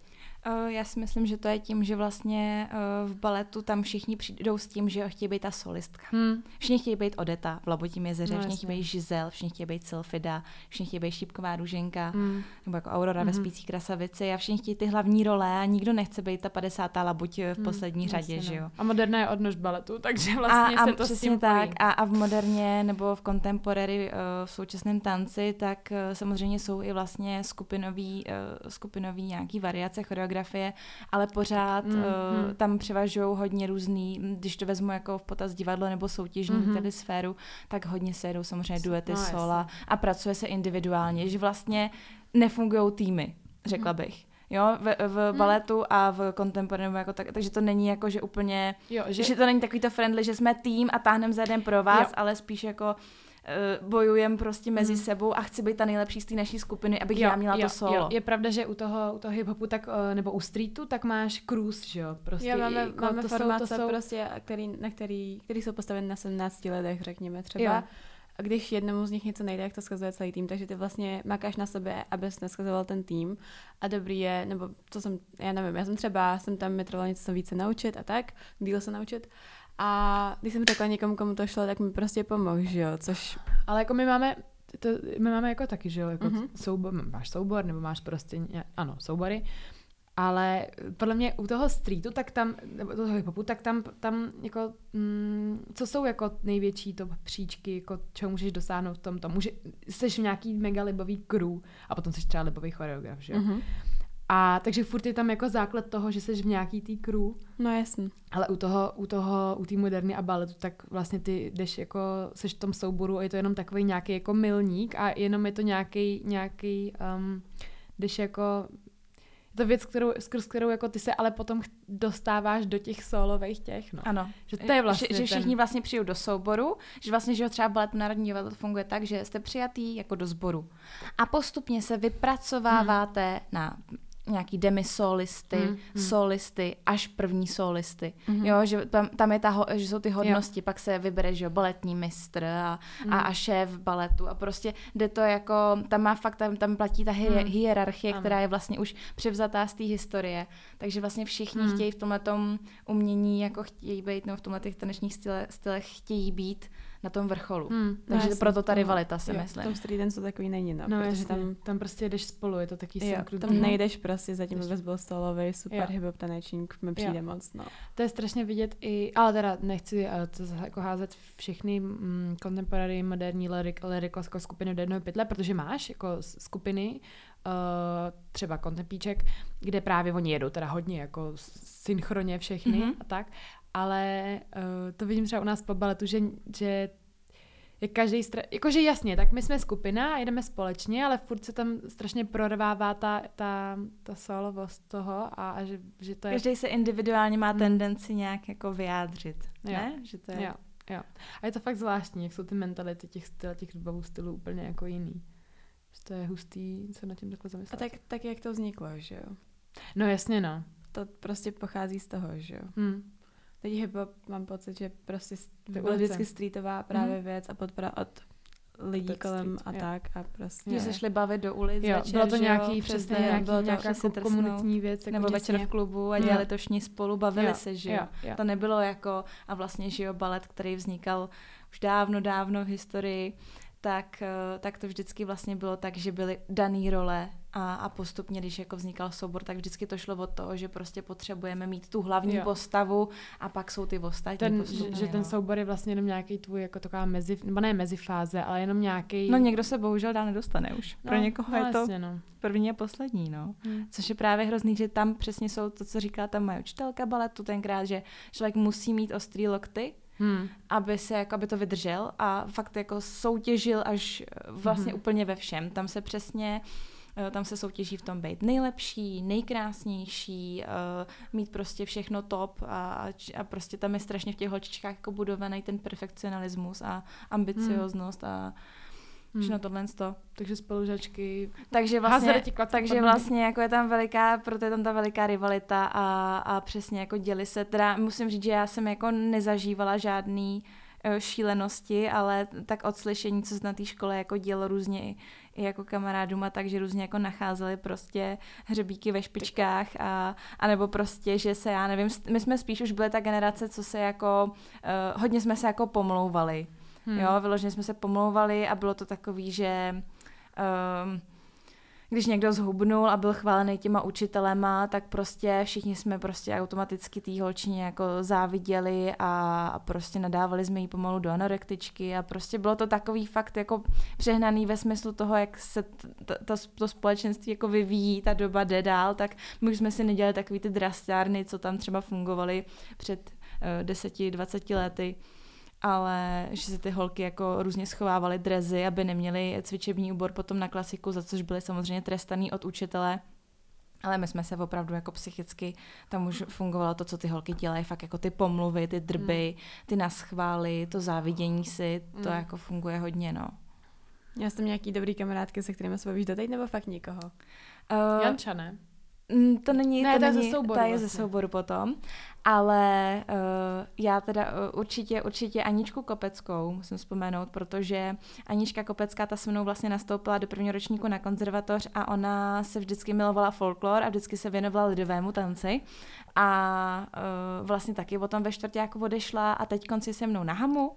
Eh, Já si myslím, že to je tím, že vlastně eh, v baletu tam všichni přijdou s tím, že chtějí být ta solistka. Hmm. Všichni chtějí být Odeta v Labotím jezeře, No, všichni chtějí být Žizel, všichni chtějí být Sylfida, všichni chtějí být Šípková růženka, Hmm. nebo jako Aurora ve Mhm. Spící krasavici a všichni chtějí ty hlavní role a nikdo nechce být ta 50. labuť v Hmm, poslední řadě, jasně, že jo. A moderna je odnož baletu, takže vlastně a, se a to s tím tak. pojí. A, a v moderně nebo v contemporary v současném tanci, tak samozřejmě jsou i vlastně skupinový, skupinový nějaký variace, choreografie, ale pořád Mm, mm, mm. uh, tam převažují hodně různý, když to vezmu jako v potaz divadlo nebo soutěžní Mhm. mm-hmm. tedy sféru, tak hodně se jedou samozřejmě duety, No, sola a pracuje se individuálně, že vlastně nefungují týmy, řekla Mhm. bych. Jo, v, v Mm. baletu a v contemporary, jako tak, takže to není jako, že úplně Jo, že, že, že to není takový to friendly, že jsme tým a táhneme za jeden pro vás, Jo. ale spíš jako uh, bojujem prostě mezi Mm. sebou a chci být ta nejlepší z té naší skupiny, abych jo, já měla jo, to solo. Jo, je pravda, že u toho, u toho hip-hopu tak, eh, nebo u streetu, tak máš cruise, že jo? Prostě jo, máme, jako máme to formace, jsou, to jsou, prostě, který, na který, který jsou postaveny na 17 letech, řekněme třeba. Jo. A když jednomu z nich něco nejde, jak to skazuje celý tým, takže ty vlastně makáš na sobě, abys neskazoval ten tým. A dobrý je, nebo to jsem, já nevím, já jsem třeba, jsem tam mitrovala něco více naučit a tak, díl se naučit. A když jsem řekla někomu, komu to šlo, tak mi prostě pomohl, že jo, což Ale jako my máme, to, my máme jako taky, že jo, jako Mhm. mm-hmm. soubor, máš soubor, nebo máš prostě, ně, ano, soubory, ale podle mě u toho streetu, tak tam, nebo toho hiphopu, tak tam, tam jako, mm, co jsou jako největší to příčky, jako čeho můžeš dosáhnout v tomto? Může, jsi v nějaký mega libový crew a potom jsi třeba libový choreograf, že jo? Mm-hmm. A takže furt je tam jako základ toho, že jsi v nějaký tý crew, No jasný. ale u toho, u toho, u té moderny a baletu, tak vlastně ty jdeš jako, seš v tom souboru a je to jenom takový nějaký jako milník a jenom je to nějaký, nějaký, um, jdeš jako, je to věc, kterou, skrz kterou jako ty se ale potom dostáváš do těch solových těch, no. Ano. Že to je vlastně že, že všichni ten... vlastně přijou do souboru, že vlastně, že třeba balet Národní divadlo to funguje tak, že jste přijatý jako do sboru a postupně se vypracováváte hmm. na nějaký demisolisty, hmm, hmm. solisty, až první solisty. Mm-hmm. Jo, že tam, tam je ta, ho, že jsou ty hodnosti, jo. pak se vybere, že jo, baletní mistr a, mm. a, a šéf baletu a prostě jde to jako, tam má fakt, tam, tam platí ta hier, mm. hierarchie, Ano. která je vlastně už převzatá z té historie, takže vlastně všichni mm. chtějí v tomhle umění, jako chtějí být, nebo v tomhle těch tanečních style, stylech chtějí být na tom vrcholu. Hmm, Takže jasně. no, proto ta No, rivalita si jo, V myslím. tom street dance to takový není, no, no protože tam, tam, prostě jdeš spolu, je to taky jo, synkrutní. tam nejdeš prostě zatím, abys byl stolový, super Jo. hip-hop tanečník, mi přijde moc, no. To je strašně vidět i, ale teda nechci uh, to zase jako házet všechny mm, contemporary, moderní lyric, lyric jako skupiny do jednoho pytle, protože máš jako skupiny, uh, třeba Kontempíček, kde právě oni jedou teda hodně jako synchronně všechny Mhm. a tak, ale uh, to vidím třeba u nás po baletu, že, že je každý, stra... jakože jasně, tak my jsme skupina a jedeme společně, ale furt se tam strašně prorvává ta, ta, ta solovost toho a, a že, že to je Každý se individuálně má Hmm. tendenci nějak jako vyjádřit, Jo. ne? Že to je... Jo, jo. A je to fakt zvláštní, jak jsou ty mentality těch styl, těch dvou stylů úplně jako jiný. Že to je hustý se nad tím takhle A zamyslet. tak, tak jak to vzniklo, že jo? No jasně no. To prostě pochází z toho, že jo? Hm. Teď hip-hop mám pocit, že prostě s- Ty byl ulice. vždycky streetová právě Mhm. věc a podpora od lidí Od kolem street, a jo. tak a prostě... Že se šli bavit do ulic Jo, večer, bylo to nějaký jo, přesně nějaký, bylo to nějaká jako komunitní věc. Jako Nebo večer v klubu a Jo. dělali to všichni spolu, bavili Jo, se, že jo. jo, jo. To nebylo jako, a vlastně, že jo, balet, který vznikal už dávno, dávno v historii, tak, eh, tak to vždycky vlastně bylo tak, že byly dané role a, a postupně, když jako vznikal soubor, tak vždycky to šlo od toho, že prostě potřebujeme mít tu hlavní Jo. postavu a pak jsou ty ostatní Ten, že, postupně, že ten no. soubor je vlastně jenom nějaký tvůj jako taková mezi, nebo ne mezifáze, ale jenom nějaký. No někdo se bohužel dál nedostane už. Pro někoho no, je to Jasně, no. první a poslední, no. Hm. Což je právě hrozný, že tam přesně jsou to, co říká tam moje učitelka baletu tenkrát, že člověk musí mít ostrý lokty, Hm. aby se jako, aby to vydržel a fakt jako soutěžil až eh, vlastně Mhm. úplně ve všem. Tam se přesně eh, tam se soutěží v tom být nejlepší, nejkrásnější, eh, mít prostě všechno top a, a prostě tam je strašně v těch holčičkách jako budovaný ten perfekcionalismus a ambicioznost a Hm. všechno tohle to. Takže spolužačky. Takže vlastně, takže vlastně jako je tam veliká, proto je tam ta veliká rivalita a, a přesně jako děli se, teda musím říct, že já jsem jako nezažívala žádný eh, šílenosti, ale tak od slyšení, co se na té škole jako dělo různě jako kamarádům a tak, že různě jako nacházeli prostě hřebíky ve špičkách a, a nebo prostě, že se, já nevím, my jsme spíš už byli ta generace, co se jako, uh, hodně jsme se jako pomlouvali. Hm. Hmm. Jo, vyloženě jsme se pomlouvali a bylo to takový, že um, když někdo zhubnul a byl chválený těma učitelema, tak prostě všichni jsme prostě automaticky té holčině jako záviděli a, prostě nadávali jsme jí pomalu do anorektičky a prostě bylo to takový fakt jako přehnaný ve smyslu toho, jak se t- t- to, to společenství jako vyvíjí, ta doba jde dál, tak my už jsme si nedělali takový ty drastárny, co tam třeba fungovaly před uh, 10-20 lety ale že se ty holky jako různě schovávaly drezy, aby neměly cvičební úbor potom na klasiku, za což byly samozřejmě trestaný od učitele. Ale my jsme se opravdu jako psychicky, tam už fungovalo to, co ty holky dělají, fakt jako ty pomluvy, ty drby, ty naschvály, to závidění si, to Mm. jako funguje hodně, no. Já jsem nějaký dobrý kamarádky, se kterými se bavíš doteď, nebo fakt nikoho? Uh, Janča, ne? Mm, To není, Ne, to to je ze není, souboru to je ze vlastně. souboru potom, ale uh, já teda uh, určitě, určitě Aničku Kopeckou musím vzpomenout, protože Anička Kopecká ta se mnou vlastně nastoupila do prvního ročníku na konzervatoř a ona se vždycky milovala folklor a vždycky se věnovala lidovému tanci. A uh, vlastně taky potom ve čtvrtáku odešla a teď konci se mnou na hamu,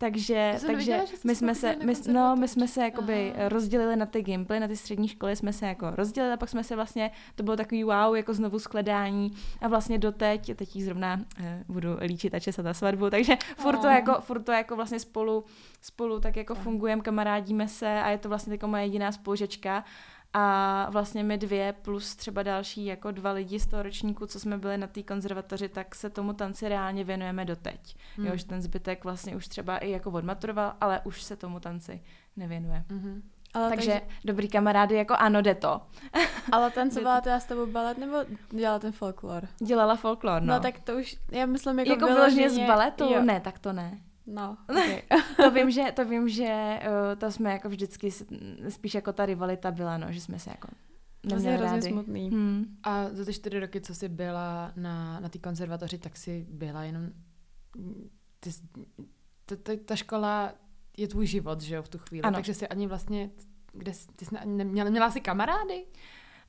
takže, takže nevěděla, my jsme se, my, no, my jsme se jakoby Aha. rozdělili na ty gimply, na ty střední školy jsme se jako rozdělili a pak jsme se vlastně, to bylo takový wow, jako znovu skladání a vlastně doteď, teď jí zrovna eh, budu líčit a česat na svatbu, takže furt to jako, furt to jako vlastně spolu, spolu tak jako fungujeme, kamarádíme se a je to vlastně jako moje jediná spolužečka a vlastně my dvě plus třeba další jako dva lidi z toho ročníku, co jsme byli na té konzervatoři, tak se tomu tanci reálně věnujeme doteď. Hmm. Jo, že ten zbytek vlastně už třeba i jako odmaturoval, ale už se tomu tanci nevěnuje. Mhm. Ale Takže dobrý kamarády, jako ano, jde to. ale tancovala teda s tebou balet, nebo dělala ten folklor? Dělala folklor, no. No, tak to už, já myslím jako, jako vyloženě z baletu? Jo. Ne, tak to ne. No, okay. To vím, že, to vím, že uh, to jsme jako vždycky spíš jako ta rivalita byla, no, že jsme se jako to je neměli hrozně rádi. smutný. Hmm. A za ty čtyři roky, co jsi byla na, na té konzervatoři, tak jsi byla jenom... Ty, ta, ta, ta škola je tvůj život, že jo, v tu chvíli. Ano. Takže jsi ani vlastně... Kde ty jsi ani neměla, měla jsi kamarády?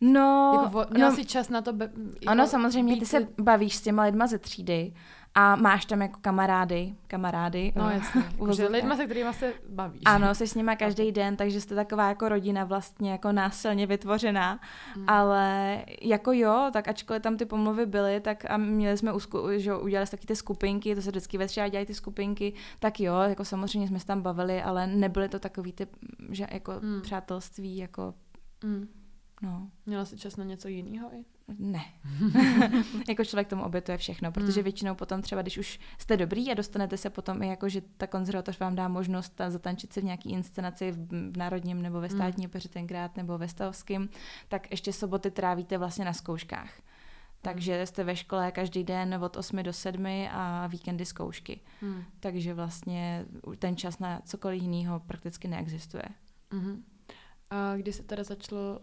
No, jako, měla no, jsi čas na to... Be, jako ano, samozřejmě, ty být- se bavíš s těma lidma ze třídy a máš tam jako kamarády, kamarády. No eh, jasně, že lidma, se kterými se bavíš. Ano, jsi s nima každý den, takže jste taková jako rodina vlastně jako násilně vytvořená. Mm. Ale jako jo, tak ačkoliv tam ty pomluvy byly, tak a měli jsme usku, že udělali taky ty skupinky, to se vždycky ve třeba dělají ty skupinky, tak jo, jako samozřejmě jsme se tam bavili, ale nebyly to takový ty, že jako mm. přátelství, jako Mm. no, Měla jsi čas na něco jiného? i? Ne. jako člověk tomu obětuje všechno, protože Mm. většinou potom třeba, když už jste dobrý a dostanete se potom i jako, že ta konzervatoř vám dá možnost ta- zatančit si v nějaký inscenaci v, v Národním nebo ve Mm. státní opeře tenkrát nebo ve Stavském, tak ještě soboty trávíte vlastně na zkouškách. Takže jste ve škole každý den od 8 do 7 a víkendy zkoušky. Mm. Takže vlastně ten čas na cokoliv jiného prakticky neexistuje. Mhm. A kdy se teda začalo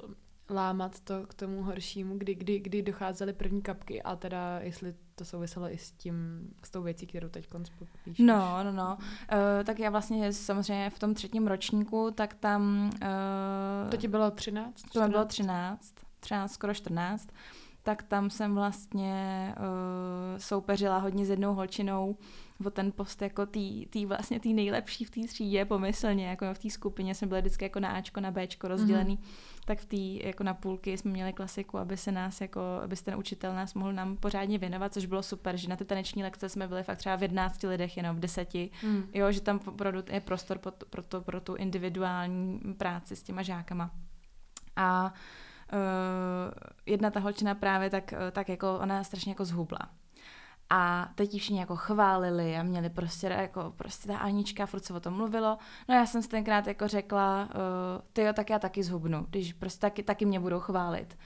lámat to k tomu horšímu, kdy, kdy, kdy docházely první kapky a teda jestli to souviselo i s tím, s tou věcí, kterou teď píšeš. No, no, no. Uh, tak já vlastně samozřejmě v tom třetím ročníku, tak tam... Uh, To ti bylo 13? to mi bylo 14? 13, 13, skoro 14, tak tam jsem vlastně uh, soupeřila hodně s jednou holčinou o ten post jako tý, tý vlastně tý nejlepší v té třídě pomyslně, jako v té skupině jsme byli vždycky jako na Ačko, na Bčko rozdělený, mm-hmm. tak v té jako na půlky jsme měli klasiku, aby se nás jako, aby ten učitel nás mohl nám pořádně věnovat, což bylo super, že na ty taneční lekce jsme byli fakt třeba v 11 lidech, jenom v deseti, mm. jo, že tam opravdu je prostor pro, pro, to, pro tu individuální práci s těma žákama. A uh, jedna ta holčina právě tak, tak jako ona strašně jako zhubla. A teď ji všichni jako chválili a měli prostě jako prostě ta Anička, furt se o tom mluvilo. No já jsem si tenkrát jako řekla, uh, ty jo, tak já taky zhubnu, když prostě taky, taky mě budou chválit.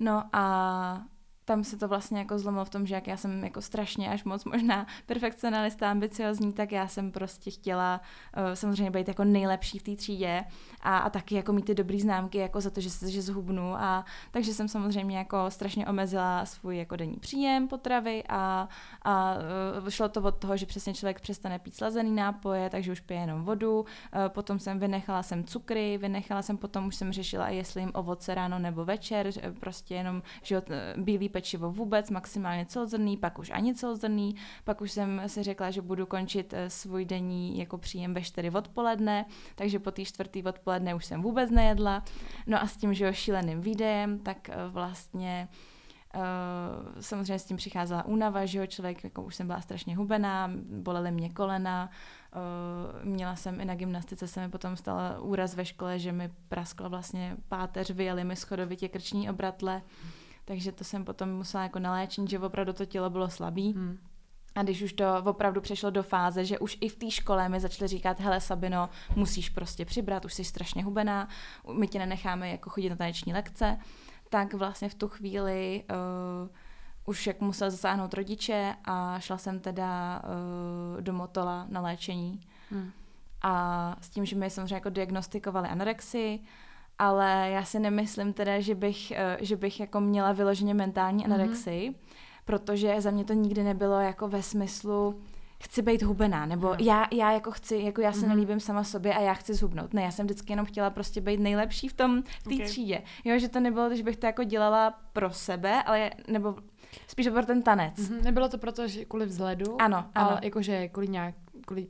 No a tam se to vlastně jako zlomilo v tom, že jak já jsem jako strašně až moc možná perfekcionalista, ambiciozní, tak já jsem prostě chtěla uh, samozřejmě být jako nejlepší v té třídě a, a taky jako mít ty dobré známky jako za to, že, že zhubnu a takže jsem samozřejmě jako strašně omezila svůj jako denní příjem potravy a, a uh, šlo to od toho, že přesně člověk přestane pít slazený nápoje, takže už pije jenom vodu, uh, potom jsem vynechala jsem cukry, vynechala jsem potom, už jsem řešila, jestli jim ovoce ráno nebo večer, prostě jenom že bílý pečivo vůbec, maximálně celozrný, pak už ani celozrný, pak už jsem si řekla, že budu končit eh, svůj denní jako příjem ve 4 odpoledne, takže po té čtvrtý odpoledne už jsem vůbec nejedla. No a s tím, že jo, šíleným výdejem, tak eh, vlastně Uh, samozřejmě s tím přicházela únava, že jo, člověk, jako už jsem byla strašně hubená, bolely mě kolena, uh, měla jsem i na gymnastice, se mi potom stala úraz ve škole, že mi praskla vlastně páteř, vyjeli mi schodovitě krční obratle, takže to jsem potom musela jako naléčit, že opravdu to tělo bylo slabý. Hmm. A když už to opravdu přešlo do fáze, že už i v té škole mi začali říkat, hele Sabino, musíš prostě přibrat, už jsi strašně hubená, my tě nenecháme jako chodit na taneční lekce, tak vlastně v tu chvíli uh, už jak musel zasáhnout rodiče a šla jsem teda uh, do Motola na léčení. Hmm. A s tím, že mi samozřejmě jako diagnostikovali anorexii, ale já si nemyslím teda, že bych, eh, že bych jako měla vyloženě mentální mhm. anorexii, mm-hmm. protože za mě to nikdy nebylo jako ve smyslu chci být hubená, nebo no. já, já jako chci, jako já se mm-hmm. nelíbím sama sobě a já chci zhubnout. Ne, já jsem vždycky jenom chtěla prostě být nejlepší v tom, v té okay. třídě. Jo, že to nebylo, že bych to jako dělala pro sebe, ale nebo spíš pro ten tanec. Mm-hmm. Nebylo to proto, že kvůli vzhledu, ano, ano. ale jakože kvůli nějak, kvůli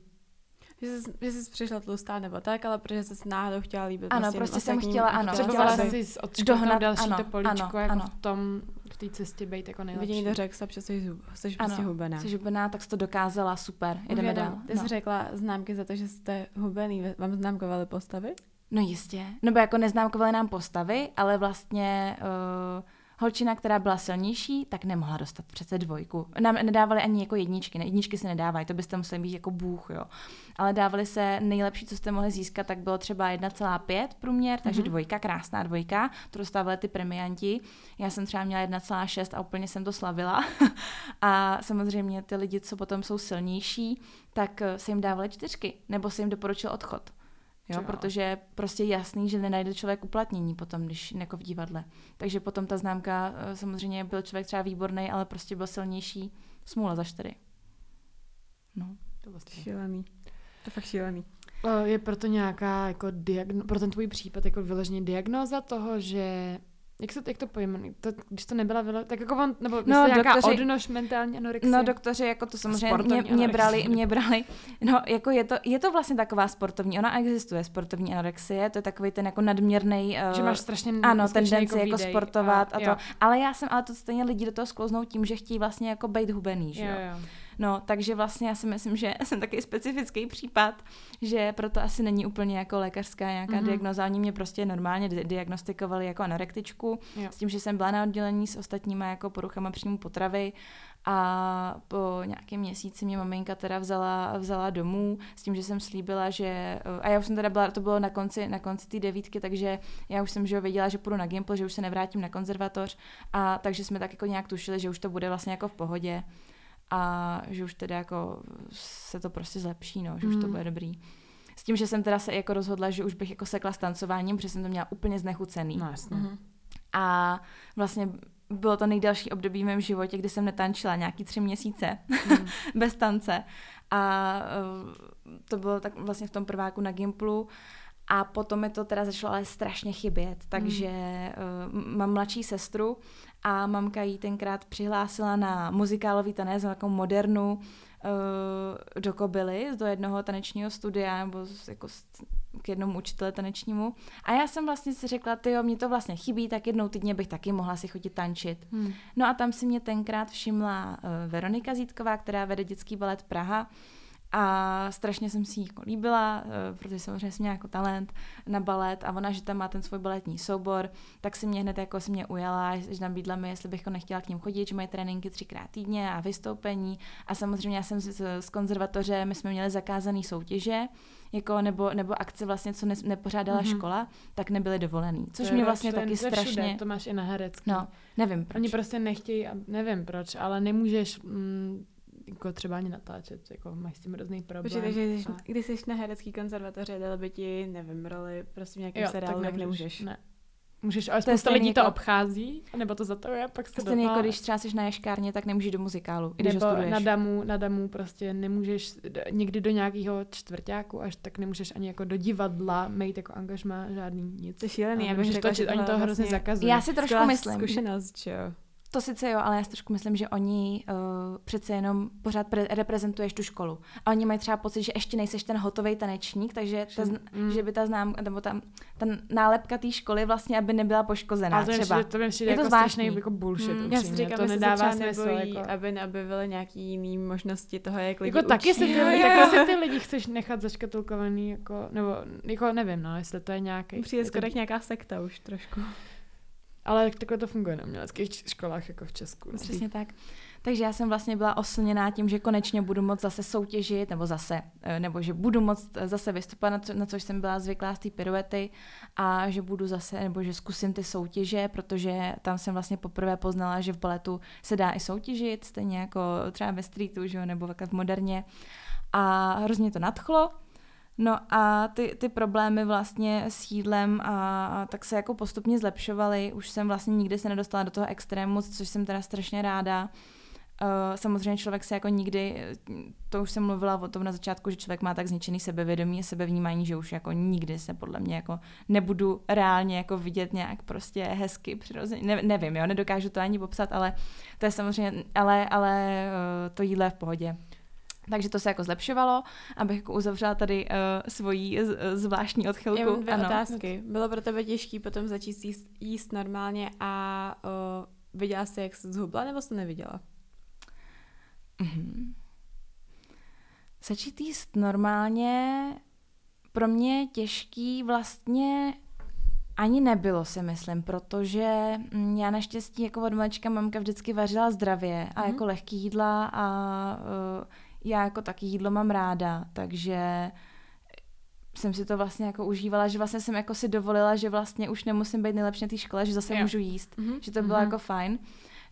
že jsi, že jsi přišla tlustá nebo tak, ale protože jsi náhodou chtěla líbit. Ano, prostě, prostě jsem chtěla, ano. Třeba si dohnat další ano, to políčko, ano, jako ano. v tom, v té cestě být jako nejlepší. Vidí někdo řekl, že jsi, jsi prostě hubená. Jsi hubená, tak jsi to dokázala, super, jdeme dál. Ty jsi no. řekla známky za to, že jste hubený, vám známkovali postavy? No jistě, nebo jako neznámkovali nám postavy, ale vlastně... Uh, holčina, která byla silnější, tak nemohla dostat přece dvojku. Nám nedávali ani jako jedničky, ne, jedničky se nedávají, to byste museli být jako bůh, jo. Ale dávali se nejlepší, co jste mohli získat, tak bylo třeba 1,5 průměr, takže mm-hmm. dvojka, krásná dvojka, to dostávali ty premianti. Já jsem třeba měla 1,6 a úplně jsem to slavila. a samozřejmě ty lidi, co potom jsou silnější, tak se jim dávali čtyřky, nebo se jim doporučil odchod. Jo, protože prostě jasný, že nenajde člověk uplatnění potom, když jako v divadle. Takže potom ta známka, eh, samozřejmě byl člověk třeba výborný, ale prostě byl silnější. Smůla za čtyři. No. To vlastně. Šílený. To je fakt šílený. Je proto nějaká, jako diagno, pro ten tvůj případ, jako vyloženě diagnóza toho, že jak, se, jak to pojmenuje? To, když to nebyla vylo, tak jako on, nebo no, nějaká doktoři, odnož mentální anorexie? No doktoři jako to samozřejmě mě, mě, brali, mě brali, no jako je to, je to vlastně taková sportovní, ona existuje, sportovní anorexie, to je takový ten jako nadměrný, uh, že máš strašně ano, tendenci jako, jako sportovat a, a to, jo. ale já jsem, ale to stejně lidi do toho sklouznou tím, že chtějí vlastně jako být hubený, že jo. jo, jo. No, takže vlastně já si myslím, že jsem taky specifický případ, že proto asi není úplně jako lékařská nějaká mm-hmm. diagnoza. Oni mě prostě normálně diagnostikovali jako anorektičku, jo. s tím, že jsem byla na oddělení s ostatníma jako poruchama příjmu potravy a po nějakém měsíci mě maminka teda vzala, vzala domů s tím, že jsem slíbila, že a já už jsem teda byla, to bylo na konci, na konci té devítky, takže já už jsem že věděla, že půjdu na Gimple, že už se nevrátím na konzervatoř a takže jsme tak jako nějak tušili, že už to bude vlastně jako v pohodě a že už teda jako se to prostě zlepší, no, že mm. už to mm. bude dobrý. S tím, že jsem teda se jako rozhodla, že už bych jako sekla s tancováním, protože jsem to měla úplně znechucený. No jasně. Mm. A vlastně bylo to nejdelší období v mém životě, kdy jsem netančila nějaký tři měsíce mm. bez tance. A uh, to bylo tak vlastně v tom prváku na Gimplu. A potom mi to teda začalo ale strašně chybět, takže mm. uh, mám mladší sestru a mamka jí tenkrát přihlásila na muzikálový tanec, takovou modernu, uh, do Kobily, do jednoho tanečního studia, nebo z, jako k jednomu učitele tanečnímu. A já jsem vlastně si řekla, ty jo, mě to vlastně chybí, tak jednou týdně bych taky mohla si chodit tančit. Hmm. No a tam si mě tenkrát všimla uh, Veronika Zítková, která vede dětský balet Praha. A strašně jsem si ji jako líbila, eh, protože samozřejmě jsem měla jako talent na balet a ona, že tam má ten svůj baletní soubor, tak si mě hned jako si mě ujala, že nabídla mi, jestli bych nechtěla k ním chodit, že mají tréninky třikrát týdně a vystoupení. A samozřejmě já jsem z, z konzervatoře, my jsme měli zakázané soutěže, jako nebo, nebo akce vlastně, co ne, nepořádala mm-hmm. škola, tak nebyly dovolený. Což to mě vlastně taky strašně... Všude, to máš i na herecký. No, nevím proč. Oni prostě nechtějí, nevím proč, ale nemůžeš mm, jako třeba ani natáčet, jako máš s tím hrozný problém. Počkej, takže když, a... když jsi na herecký konzervatoři, dali by ti, nevím, roli prostě v nějakém jo, seriálu, tak nemůžeš. nemůžeš. Ne. Můžeš, ale spousta lidí jako... to obchází, nebo to za to je, pak se Stejně jako když třeba jsi na ješkárně, tak nemůžeš do muzikálu, i když nebo na damu, na damu prostě nemůžeš někdy do nějakého čtvrtáku, až tak nemůžeš ani jako do divadla mít jako angažma žádný nic. To je šílený, já bych řekla, že oni to hrozně vlastně... zakazují. Já si trošku myslím. Zkušenost, že jo. To sice jo, ale já si trošku myslím, že oni uh, přece jenom pořád pre- reprezentuješ tu školu. A oni mají třeba pocit, že ještě nejseš ten hotový tanečník, takže ta, mm. že by ta znám, nebo ta, ta nálepka té školy vlastně, aby nebyla poškozená ale to třeba. Přijde, to mi přijde je to jako zvláštní jako bullshit. Mm. Já si říkám, to nedává smysl. Jako... Aby neobjevily nějaký jiný možnosti toho, jak lidi jako taky se, ty, taky se ty lidi chceš nechat zaškatulkovaný, jako, nebo jako nevím, no, jestli to je nějaký. Přijde skoro to... nějaká sekta už trošku. Ale takhle to funguje na uměleckých školách jako v Česku. Přesně tak. Takže já jsem vlastně byla oslněná tím, že konečně budu moct zase soutěžit, nebo zase, eh, nebo že budu moct zase vystupovat, na, co, na což jsem byla zvyklá z té piruety a že budu zase, nebo že zkusím ty soutěže, protože tam jsem vlastně poprvé poznala, že v baletu se dá i soutěžit, stejně jako třeba ve streetu, že jo, nebo v moderně. A hrozně to nadchlo. No a ty, ty problémy vlastně s jídlem a, a tak se jako postupně zlepšovaly. Už jsem vlastně nikdy se nedostala do toho extrému, což jsem teda strašně ráda. Uh, samozřejmě člověk se jako nikdy, to už jsem mluvila o tom na začátku, že člověk má tak zničený sebevědomí a sebevnímání, že už jako nikdy se podle mě jako nebudu reálně jako vidět nějak prostě hezky přirozeně, ne, nevím, jo, nedokážu to ani popsat, ale to je samozřejmě, ale, ale uh, to jídlo je v pohodě. Takže to se jako zlepšovalo, abych jako uzavřela tady uh, svoji z, zvláštní odchylku. Já mám dvě ano. otázky. Bylo pro tebe těžké potom začít jíst, jíst normálně a uh, viděla jsi, jak se zhubla, nebo jsi to neviděla? Mm-hmm. Začít jíst normálně pro mě těžký vlastně ani nebylo, si myslím, protože mm, já naštěstí jako od malička mamka vždycky vařila zdravě a mm-hmm. jako lehký jídla a uh, já jako taky jídlo mám ráda, takže jsem si to vlastně jako užívala, že vlastně jsem jako si dovolila, že vlastně už nemusím být nejlepší na té škole, že zase jo. můžu jíst, mm-hmm. že to bylo mm-hmm. jako fajn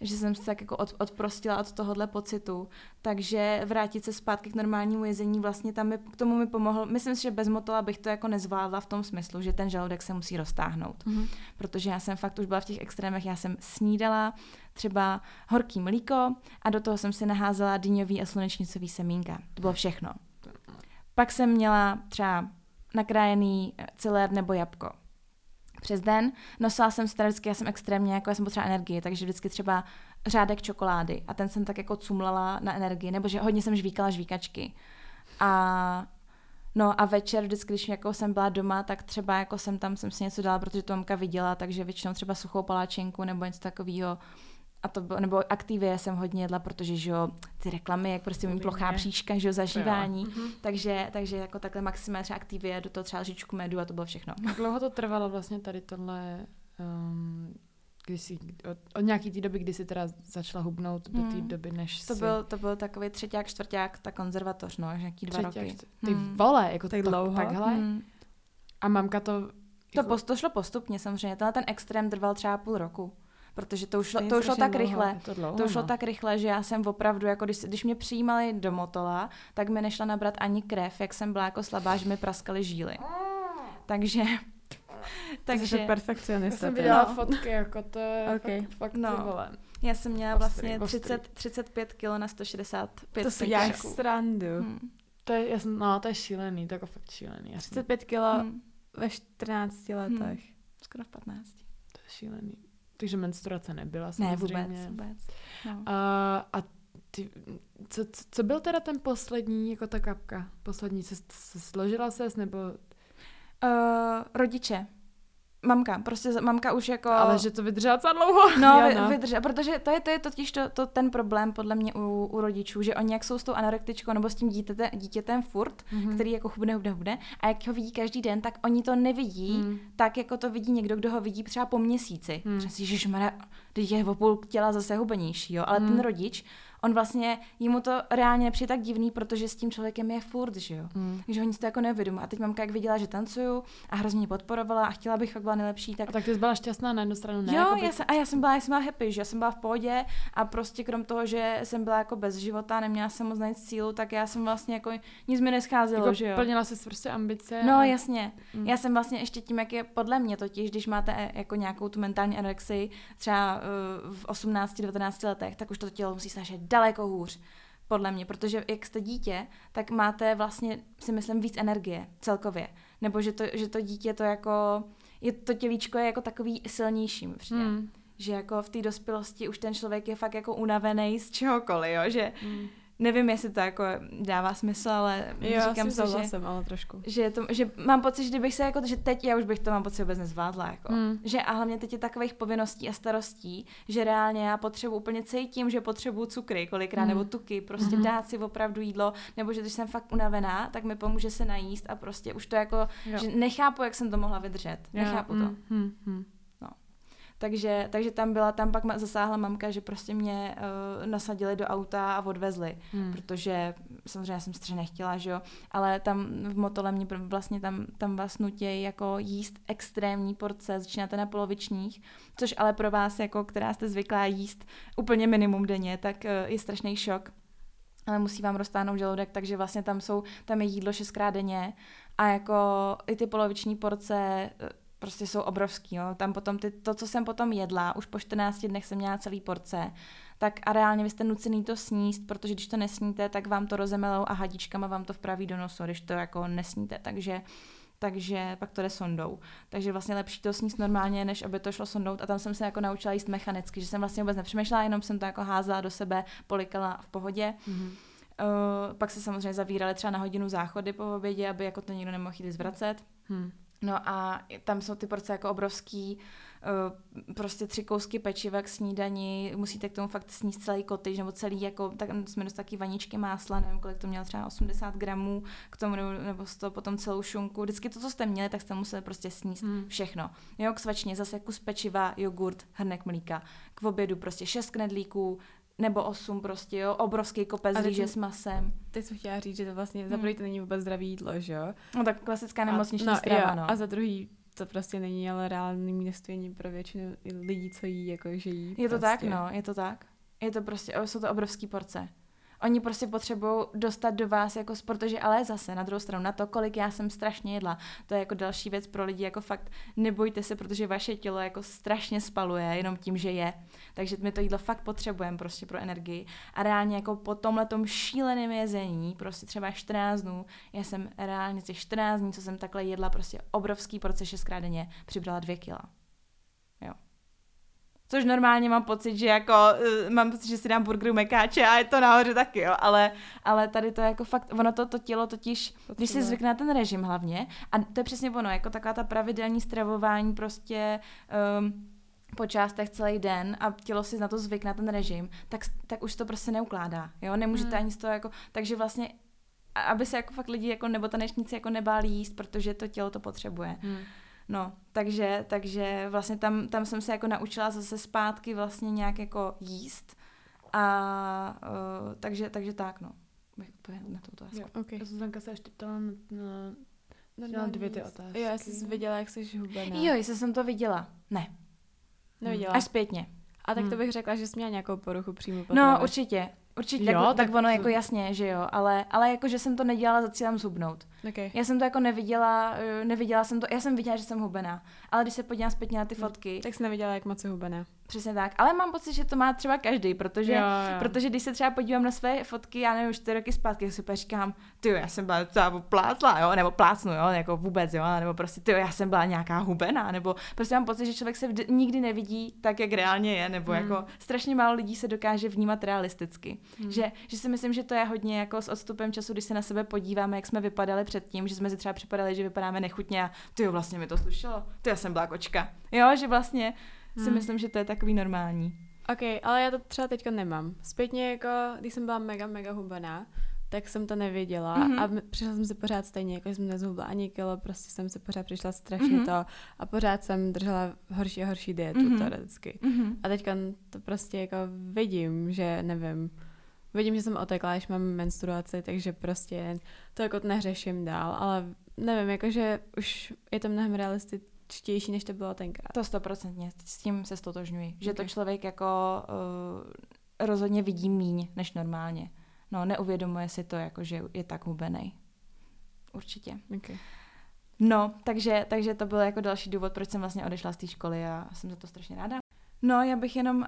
že jsem se tak jako od, odprostila od tohohle pocitu. Takže vrátit se zpátky k normálnímu jezení vlastně tam mi, k tomu mi pomohl. Myslím si, že bez motola bych to jako nezvládla v tom smyslu, že ten žaludek se musí roztáhnout. Mm-hmm. Protože já jsem fakt už byla v těch extrémech, já jsem snídala třeba horký mlíko a do toho jsem si naházela dýňový a slunečnicový semínka. To bylo všechno. Pak jsem měla třeba nakrájený celér nebo jabko přes den. Nosila jsem vždycky, já jsem extrémně, jako já jsem potřeba energii, takže vždycky třeba řádek čokolády a ten jsem tak jako cumlala na energii, nebo že hodně jsem žvíkala žvíkačky. A No a večer, vždycky, když jako jsem byla doma, tak třeba jako jsem tam jsem si něco dala, protože to mamka viděla, takže většinou třeba suchou paláčinku nebo něco takového a to bylo, nebo aktivě jsem hodně jedla, protože že jo, ty reklamy, jak prostě mým plochá příška, že jo, zažívání, mm-hmm. takže, takže jako takhle maximálně třeba aktivě, do toho třeba lžičku medu a to bylo všechno. Jak dlouho to trvalo vlastně tady tohle, um, když jsi, od, od nějaký té doby, kdy jsi teda začala hubnout do té hmm. doby, než to jsi... Byl, to byl takový třetíák, čtvrták, ta konzervatoř, no, nějaký dva třetíák, roky. Ty hmm. vole, jako tak dlouho? Takhle? Hmm. A mamka to... To, jako... post, to šlo postupně samozřejmě, tenhle ten extrém trval třeba půl roku protože to už, to už šlo tak dlouho, rychle. To, dlouho, to už šlo no. tak rychle, že já jsem opravdu, jako když, když mě přijímali do motola, tak mi nešla nabrat ani krev, jak jsem byla jako slabá, že mi praskaly žíly. Takže takže Jsi perfekcionista. Já jsem viděla no. fotky, jako to je okay. fakt, fakt no. Vole. Já jsem měla vlastně 30, 35 kg na 165 To si děláš srandu. Hmm. To je, jasn, no, to je šílený, to je jako fakt šílený. Jasný. 35 kg hmm. ve 14 letech. Hmm. Skoro v 15. To je šílený. Takže menstruace nebyla samozřejmě. Ne, vůbec, vůbec. No. A, a ty, co, co, byl teda ten poslední, jako ta kapka? Poslední, se, se složila ses, nebo... Uh, rodiče. Mamka, prostě mamka už jako... Ale že to vydržela docela dlouho. No, Jo, vy, vydrže, protože to je, to je totiž to, to, ten problém podle mě u, u rodičů, že oni jak jsou s tou anorektičkou nebo s tím dítěte, dítětem furt, Mhm. který jako hubne, hubne, hubne, a jak ho vidí každý den, tak oni to nevidí, Mm. tak jako to vidí někdo, kdo ho vidí třeba po měsíci. Hmm. Hmm. Říkáš, že teď je o půl těla zase hubenější, jo, ale Hmm. ten rodič, on vlastně, jemu to reálně nepřijde tak divný, protože s tím člověkem je furt, že jo. Mm. Takže oni si to jako neuvědomují. A teď mamka, jak viděla, že tancuju a hrozně mě podporovala a chtěla bych, jak byla nejlepší, tak A tak ty jsi byla šťastná na jednu stranu, ne? jo, Jakoby- já jsem, a já jsem byla, já jsem byla happy, že já jsem byla v pohodě a prostě krom toho, že jsem byla jako bez života, neměla jsem moc nic sílu, tak já jsem vlastně jako, nic mi nescházelo, jako že jo. plnila jsi prostě ambice. No a- jasně. Mm. Já jsem vlastně ještě tím, jak je podle mě totiž, když máte eh, jako nějakou tu mentální anorexii třeba eh, v 18-19 letech, tak už to tělo musí snažit daleko hůř. Podle mě, protože jak jste dítě, tak máte vlastně, si myslím, víc energie celkově. Nebo že to, že to dítě to jako, je to tělíčko je jako takový silnější, mi přijde. Mm. Že jako v té dospělosti už ten člověk je fakt jako unavený z čehokoliv, jo? že Mm. Nevím, jestli to jako dává smysl, ale Jo, říkám si že souhlasím, ale trošku. že, to, že mám pocit, že kdybych se jako, že teď já už bych to mám pocit vůbec nezvládla, jako. Mm. Že a hlavně teď je takových povinností a starostí, že reálně já potřebuji úplně cítím, že potřebuju cukry kolikrát, Mm. nebo tuky, prostě Mhm. dát si opravdu jídlo, nebo že když jsem fakt unavená, tak mi pomůže se najíst a prostě už to jako, Jo. že nechápu, jak jsem to mohla vydržet, Jo, nechápu to. mm, mm, mm. Takže, takže tam byla, tam pak zasáhla mamka, že prostě mě uh, nasadili do auta a odvezli Mm. protože samozřejmě já jsem strašně nechtěla, že jo, ale tam v Motole mě vlastně tam, tam vás nutějí jako jíst extrémní porce, začínáte na polovičních, což ale pro vás, jako která jste zvyklá jíst úplně minimum denně, tak eh, je strašný šok. Ale musí vám roztáhnout žaludek, takže vlastně tam jsou, tam je jídlo šestkrát denně a jako i ty poloviční porce eh, prostě jsou obrovský, jo. Tam potom ty, to, co jsem potom jedla, už po 14 dnech jsem měla celý porce, tak a reálně vy jste nucený to sníst, protože když to nesníte, tak vám to rozemelou a hadičkama vám to vpraví do nosu, když to jako nesníte, takže takže pak to jde sondou. Takže vlastně lepší to sníst normálně, než aby to šlo sondou. A tam jsem se jako naučila jíst mechanicky, že jsem vlastně vůbec nepřemýšlela, jenom jsem to jako házela do sebe, polikala v pohodě. Mm. Uh, pak se samozřejmě zavírali třeba na hodinu záchody po obědě, aby jako to nikdo nemohl jít zvracet. Mm. No a tam jsou ty porce jako obrovský, uh, prostě tři kousky pečiva k snídani, musíte k tomu fakt sníst celý kotyž, nebo celý, jako, tak jsme dostali taky vaničky másla, nevím, kolik to mělo, třeba 80 gramů k tomu, nebo, toho potom celou šunku. Vždycky to, co jste měli, tak jste museli prostě sníst Mm. všechno. Jo, k svačně zase kus pečiva, jogurt, hrnek mlíka. K obědu prostě šest knedlíků, nebo osm prostě, jo, obrovský kopec A rýže s masem. Teď jsem chtěla říct, že to vlastně Hmm. za prvý to není vůbec zdravý jídlo, že jo? No tak klasická nemocniční no, strava, jo, no. A za druhý to prostě není ale reálný ani pro většinu lidí, co jí, jako že jí. Je to prostě. tak, no, je to tak. Je to prostě, jsou to obrovský porce. Oni prostě potřebují dostat do vás jako s- protože ale zase na druhou stranu na to, kolik já jsem strašně jedla, to je jako další věc pro lidi, jako fakt nebojte se, protože vaše tělo jako strašně spaluje jenom tím, že je. Takže my to jídlo fakt potřebujeme prostě pro energii. A reálně jako po tomhletom šíleném jezení, prostě třeba 14 dnů, já jsem reálně těch 14 dní, co jsem takhle jedla, prostě obrovský porce šestkrát denně, přibrala dvě kila. Což normálně mám pocit, že jako uh, mám pocit, že si dám burgeru mekáče a je to nahoře taky, jo. Ale, ale tady to je jako fakt, ono to, to tělo totiž, když si zvykne na ten režim hlavně, a to je přesně ono, jako taková ta pravidelní stravování prostě um, po částech celý den a tělo si na to zvykne na ten režim, tak, tak už to prostě neukládá, jo, nemůžete Hmm. ani z toho jako, takže vlastně aby se jako fakt lidi jako nebo tanečníci jako nebáli jíst, protože to tělo to potřebuje. Mm. No, takže, takže vlastně tam, tam jsem se jako naučila zase zpátky vlastně nějak jako jíst a uh, takže, takže tak, no. Bych odpověděla na tuto otázku. Jo. Okay. Zuzanka se ještě ptala na, na Normální dvě ty otázky. Jo, já jsem viděla, jak jsi hubená. Jo, jestli jsem to viděla. Ne, Neviděla. až zpětně. A tak to Hmm. bych řekla, že jsi měla nějakou poruchu příjmu No, potravy. určitě. Určitě, Jo, tak, tak, tak ono to- jako jasně, že jo, ale, ale jako, že jsem to nedělala za cílem zhubnout. Okay. Já jsem to jako neviděla, eh, neviděla jsem to, já jsem viděla, že jsem hubená, ale když se podívám zpětně na ty fotky, Tak jsi neviděla, jak moc je hubená. přesně tak, ale mám pocit, že to má třeba každý, protože Jo, jo. Protože když se třeba podívám na své fotky, já nevím, čtyři roky zpátky, si říkám, ty já jsem byla docela plácla, jo, nebo plácnu, jo, jako vůbec, jo, nebo prostě, ty já jsem byla nějaká hubená, nebo prostě mám pocit, že člověk se vždy, nikdy nevidí tak, jak reálně je, nebo Hmm. jako strašně málo lidí se dokáže vnímat realisticky. Hmm. Že, že si myslím, že to je hodně jako s odstupem času, když se na sebe podíváme, jak jsme vypadali předtím, že jsme si třeba připadali, že vypadáme nechutně a ty jo, vlastně mi to slušelo, ty já jsem byla kočka. Jo, že vlastně si Hmm. myslím, že to je takový normální. Ok, ale já to třeba teďka nemám. Zpětně jako, když jsem byla mega, mega hubená, tak jsem to nevěděla Mhm. a m- přišla jsem si pořád stejně, jako jsem nezhubla ani kilo, prostě jsem si pořád přišla strašně Mhm. to a pořád jsem držela horší a horší dietu Mhm. teoreticky. Mhm. A teďka to prostě jako vidím, že nevím, vidím, že jsem otekla, když mám menstruaci, takže prostě to jako neřeším dál, ale nevím, jakože už je to mnohem realističtější, než to bylo tenkrát. To stoprocentně, s tím se stotožňuji. Že to Ok. člověk jako uh, rozhodně vidí míň než normálně. No, neuvědomuje si to, jako, že je tak hubený. Určitě. Okay. No, takže, takže to byl jako další důvod, proč jsem vlastně odešla z té školy a jsem za to strašně ráda. No, já bych jenom uh,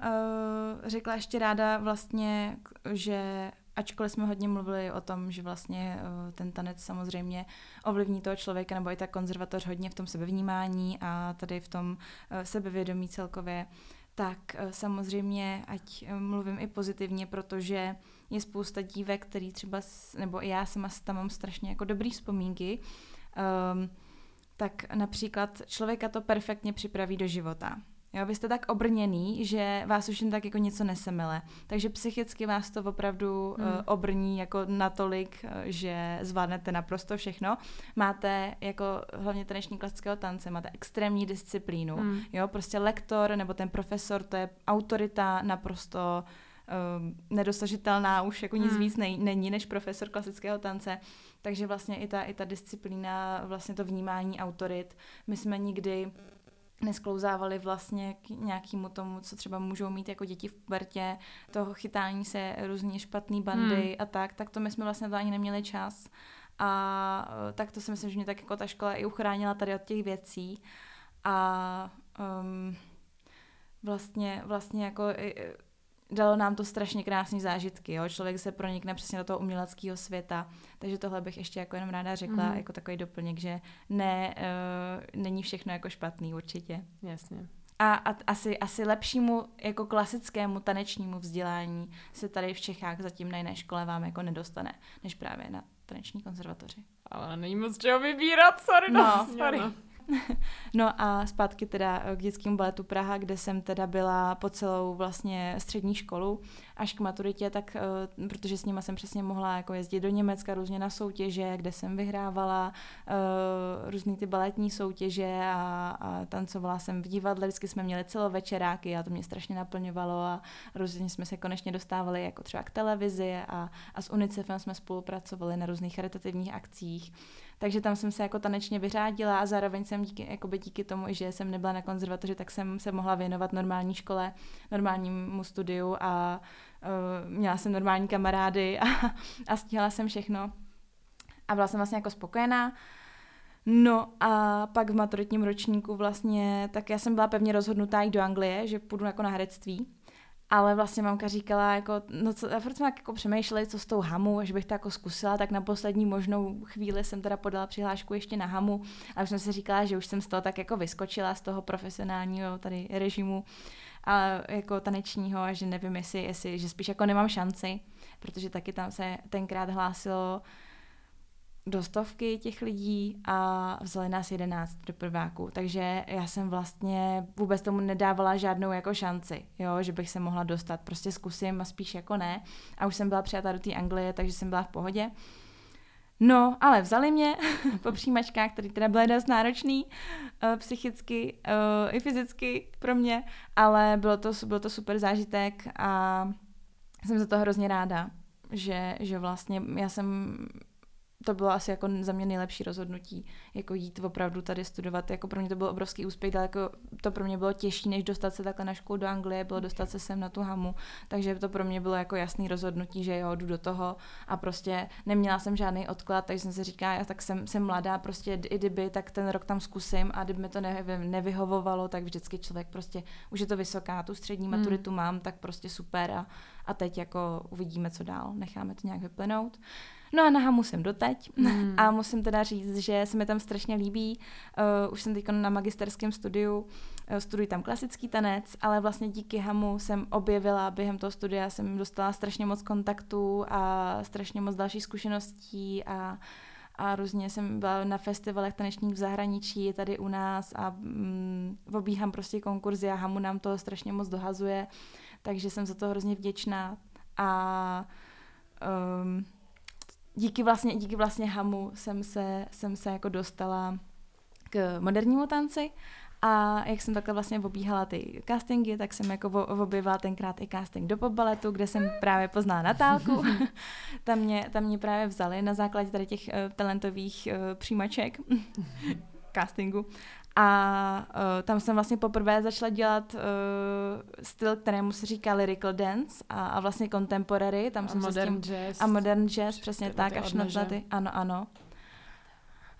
řekla ještě ráda vlastně, že ačkoliv jsme hodně mluvili o tom, že vlastně uh, ten tanec samozřejmě ovlivní toho člověka, nebo i ta konzervatoř hodně v tom sebevnímání a tady v tom uh, sebevědomí celkově, tak samozřejmě, ať mluvím i pozitivně, protože je spousta dívek, který třeba, nebo i já sama tam mám strašně jako dobrý vzpomínky, um, tak například člověka to perfektně připraví do života. Jo, vy jste tak obrněný, že vás už jen tak jako něco nesemele. Takže psychicky vás to opravdu Hmm. hmm. uh, obrní jako natolik, uh, že zvládnete naprosto všechno. Máte jako hlavně taneční klasického tance, máte extrémní disciplínu. Mm. Jo, prostě lektor nebo ten profesor, to je autorita naprosto um, nedosažitelná, už jako nic Hmm. víc nej, není než profesor klasického tance. Takže vlastně i ta, i ta disciplína, vlastně to vnímání autorit, my jsme nikdy nesklouzávali vlastně k nějakému tomu, co třeba můžou mít jako děti v pubertě, toho chytání se různě špatný bandy Hmm. a tak, tak to my jsme vlastně to ani neměli čas. A eh, tak to si myslím, že mě tak jako ta škola i uchránila tady od těch věcí. A um, vlastně, vlastně jako dalo nám to strašně krásné zážitky, jo? člověk se pronikne přesně do toho uměleckého světa, takže tohle bych ještě jako jenom ráda řekla, Mhm. jako takový doplněk, že ne, uh, není všechno jako špatný určitě. Jasně. A, a asi, asi lepšímu jako klasickému tanečnímu vzdělání se tady v Čechách zatím na jiné škole vám jako nedostane, než právě na taneční konzervatoři. Ale není moc čeho vybírat, sorry, No, no, sorry. no. No a zpátky teda k dětskému baletu Praha, kde jsem teda byla po celou vlastně střední školu až k maturitě, tak uh, protože s nima jsem přesně mohla jako jezdit do Německa různě na soutěže, kde jsem vyhrávala uh, různý ty baletní soutěže a, a tancovala jsem v divadle, vždycky jsme měli celovečeráky a to mě strašně naplňovalo a různě jsme se konečně dostávali jako třeba k televizi a, a s UNICEFem jsme spolupracovali na různých charitativních akcích. Takže tam jsem se jako tanečně vyřádila a zároveň jsem díky, jakoby díky tomu, že jsem nebyla na konzervatoři, tak jsem se mohla věnovat normální škole, normálnímu studiu a uh, měla jsem normální kamarády a, a stíhala jsem všechno. A byla jsem vlastně jako spokojená. No a pak v maturitním ročníku vlastně, tak já jsem byla pevně rozhodnutá jít do Anglie, že půjdu jako na herectví. Ale vlastně mamka říkala, jako, no co, a furt jsme tak jako přemýšleli, co s tou hamu, že bych to jako zkusila, tak na poslední možnou chvíli jsem teda podala přihlášku ještě na hamu, a už jsem si říkala, že už jsem z toho tak jako vyskočila, z toho profesionálního tady režimu a jako tanečního a že nevím, jestli, jestli, že spíš jako nemám šanci, protože taky tam se tenkrát hlásilo do stovky těch lidí a vzali nás jedenáct do prváku, takže já jsem vlastně vůbec tomu nedávala žádnou jako šanci, jo, že bych se mohla dostat, prostě zkusím a spíš jako ne. A už jsem byla přijata do té Anglie, takže jsem byla v pohodě. No, ale vzali mě po přijímačkách, které teda byly dost náročný uh, psychicky uh, i fyzicky pro mě, ale bylo to, byl to super zážitek a jsem za to hrozně ráda, že, že vlastně já jsem to bylo asi jako za mě nejlepší rozhodnutí, jako jít opravdu tady studovat. Jako pro mě to byl obrovský úspěch, ale jako to pro mě bylo těžší, než dostat se takhle na školu do Anglie, bylo dostat se sem na tu hamu, takže to pro mě bylo jako jasný rozhodnutí, že jo, jdu do toho a prostě neměla jsem žádný odklad, takže jsem si říkala, tak jsem, jsem mladá, prostě i kdyby, tak ten rok tam zkusím a kdyby mi to nevy, nevyhovovalo, tak vždycky člověk prostě, už je to vysoká, tu střední hmm. maturitu mám, tak prostě super a, a teď jako uvidíme, co dál, necháme to nějak vyplynout. No a na Hamu jsem doteď mm. a musím teda říct, že se mi tam strašně líbí. Uh, už jsem teď na magisterském studiu, uh, studuji tam klasický tanec, ale vlastně díky Hamu jsem objevila během toho studia, jsem dostala strašně moc kontaktů a strašně moc dalších zkušeností a a různě jsem byla na festivalech tanečních v zahraničí, tady u nás a mm, obíhám prostě konkurzy a Hamu nám to strašně moc dohazuje, takže jsem za to hrozně vděčná a um, díky vlastně, díky vlastně Hamu jsem se, jsem se jako dostala k modernímu tanci a jak jsem takhle vlastně obíhala ty castingy, tak jsem jako objevila tenkrát i casting do popbaletu, kde jsem právě poznala Natálku. tam, mě, tam mě právě vzali na základě tady těch uh, talentových uh, přijímaček castingu. A uh, tam jsem vlastně poprvé začala dělat uh, styl, kterému se říká lyrical dance a, a vlastně contemporary. Tam a jsem modern se s tím, jazz. A modern jazz, přesně ty, tak, až na ty, ano, ano.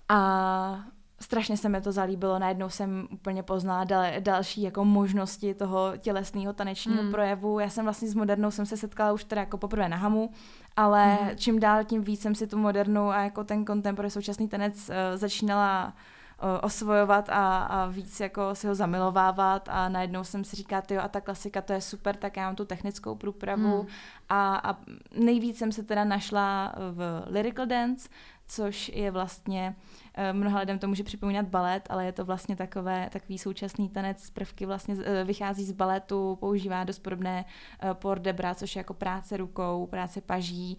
A strašně se mi to zalíbilo, najednou jsem úplně poznala dal, další jako možnosti toho tělesného tanečního mm. projevu. Já jsem vlastně s modernou jsem se setkala už teda jako poprvé na hamu, ale mm. čím dál tím víc jsem si tu modernou a jako ten contemporary současný tanec uh, začínala osvojovat a, a víc jako si ho zamilovávat a najednou jsem si říká, ty a ta klasika to je super, tak já mám tu technickou průpravu hmm. a, a nejvíc jsem se teda našla v lyrical dance, což je vlastně Eh, mnoha lidem to může připomínat balet, ale je to vlastně takové, takový současný tanec z prvky vlastně eh, vychází z baletu, používá dost podobné eh, port debra, což je jako práce rukou, práce paží,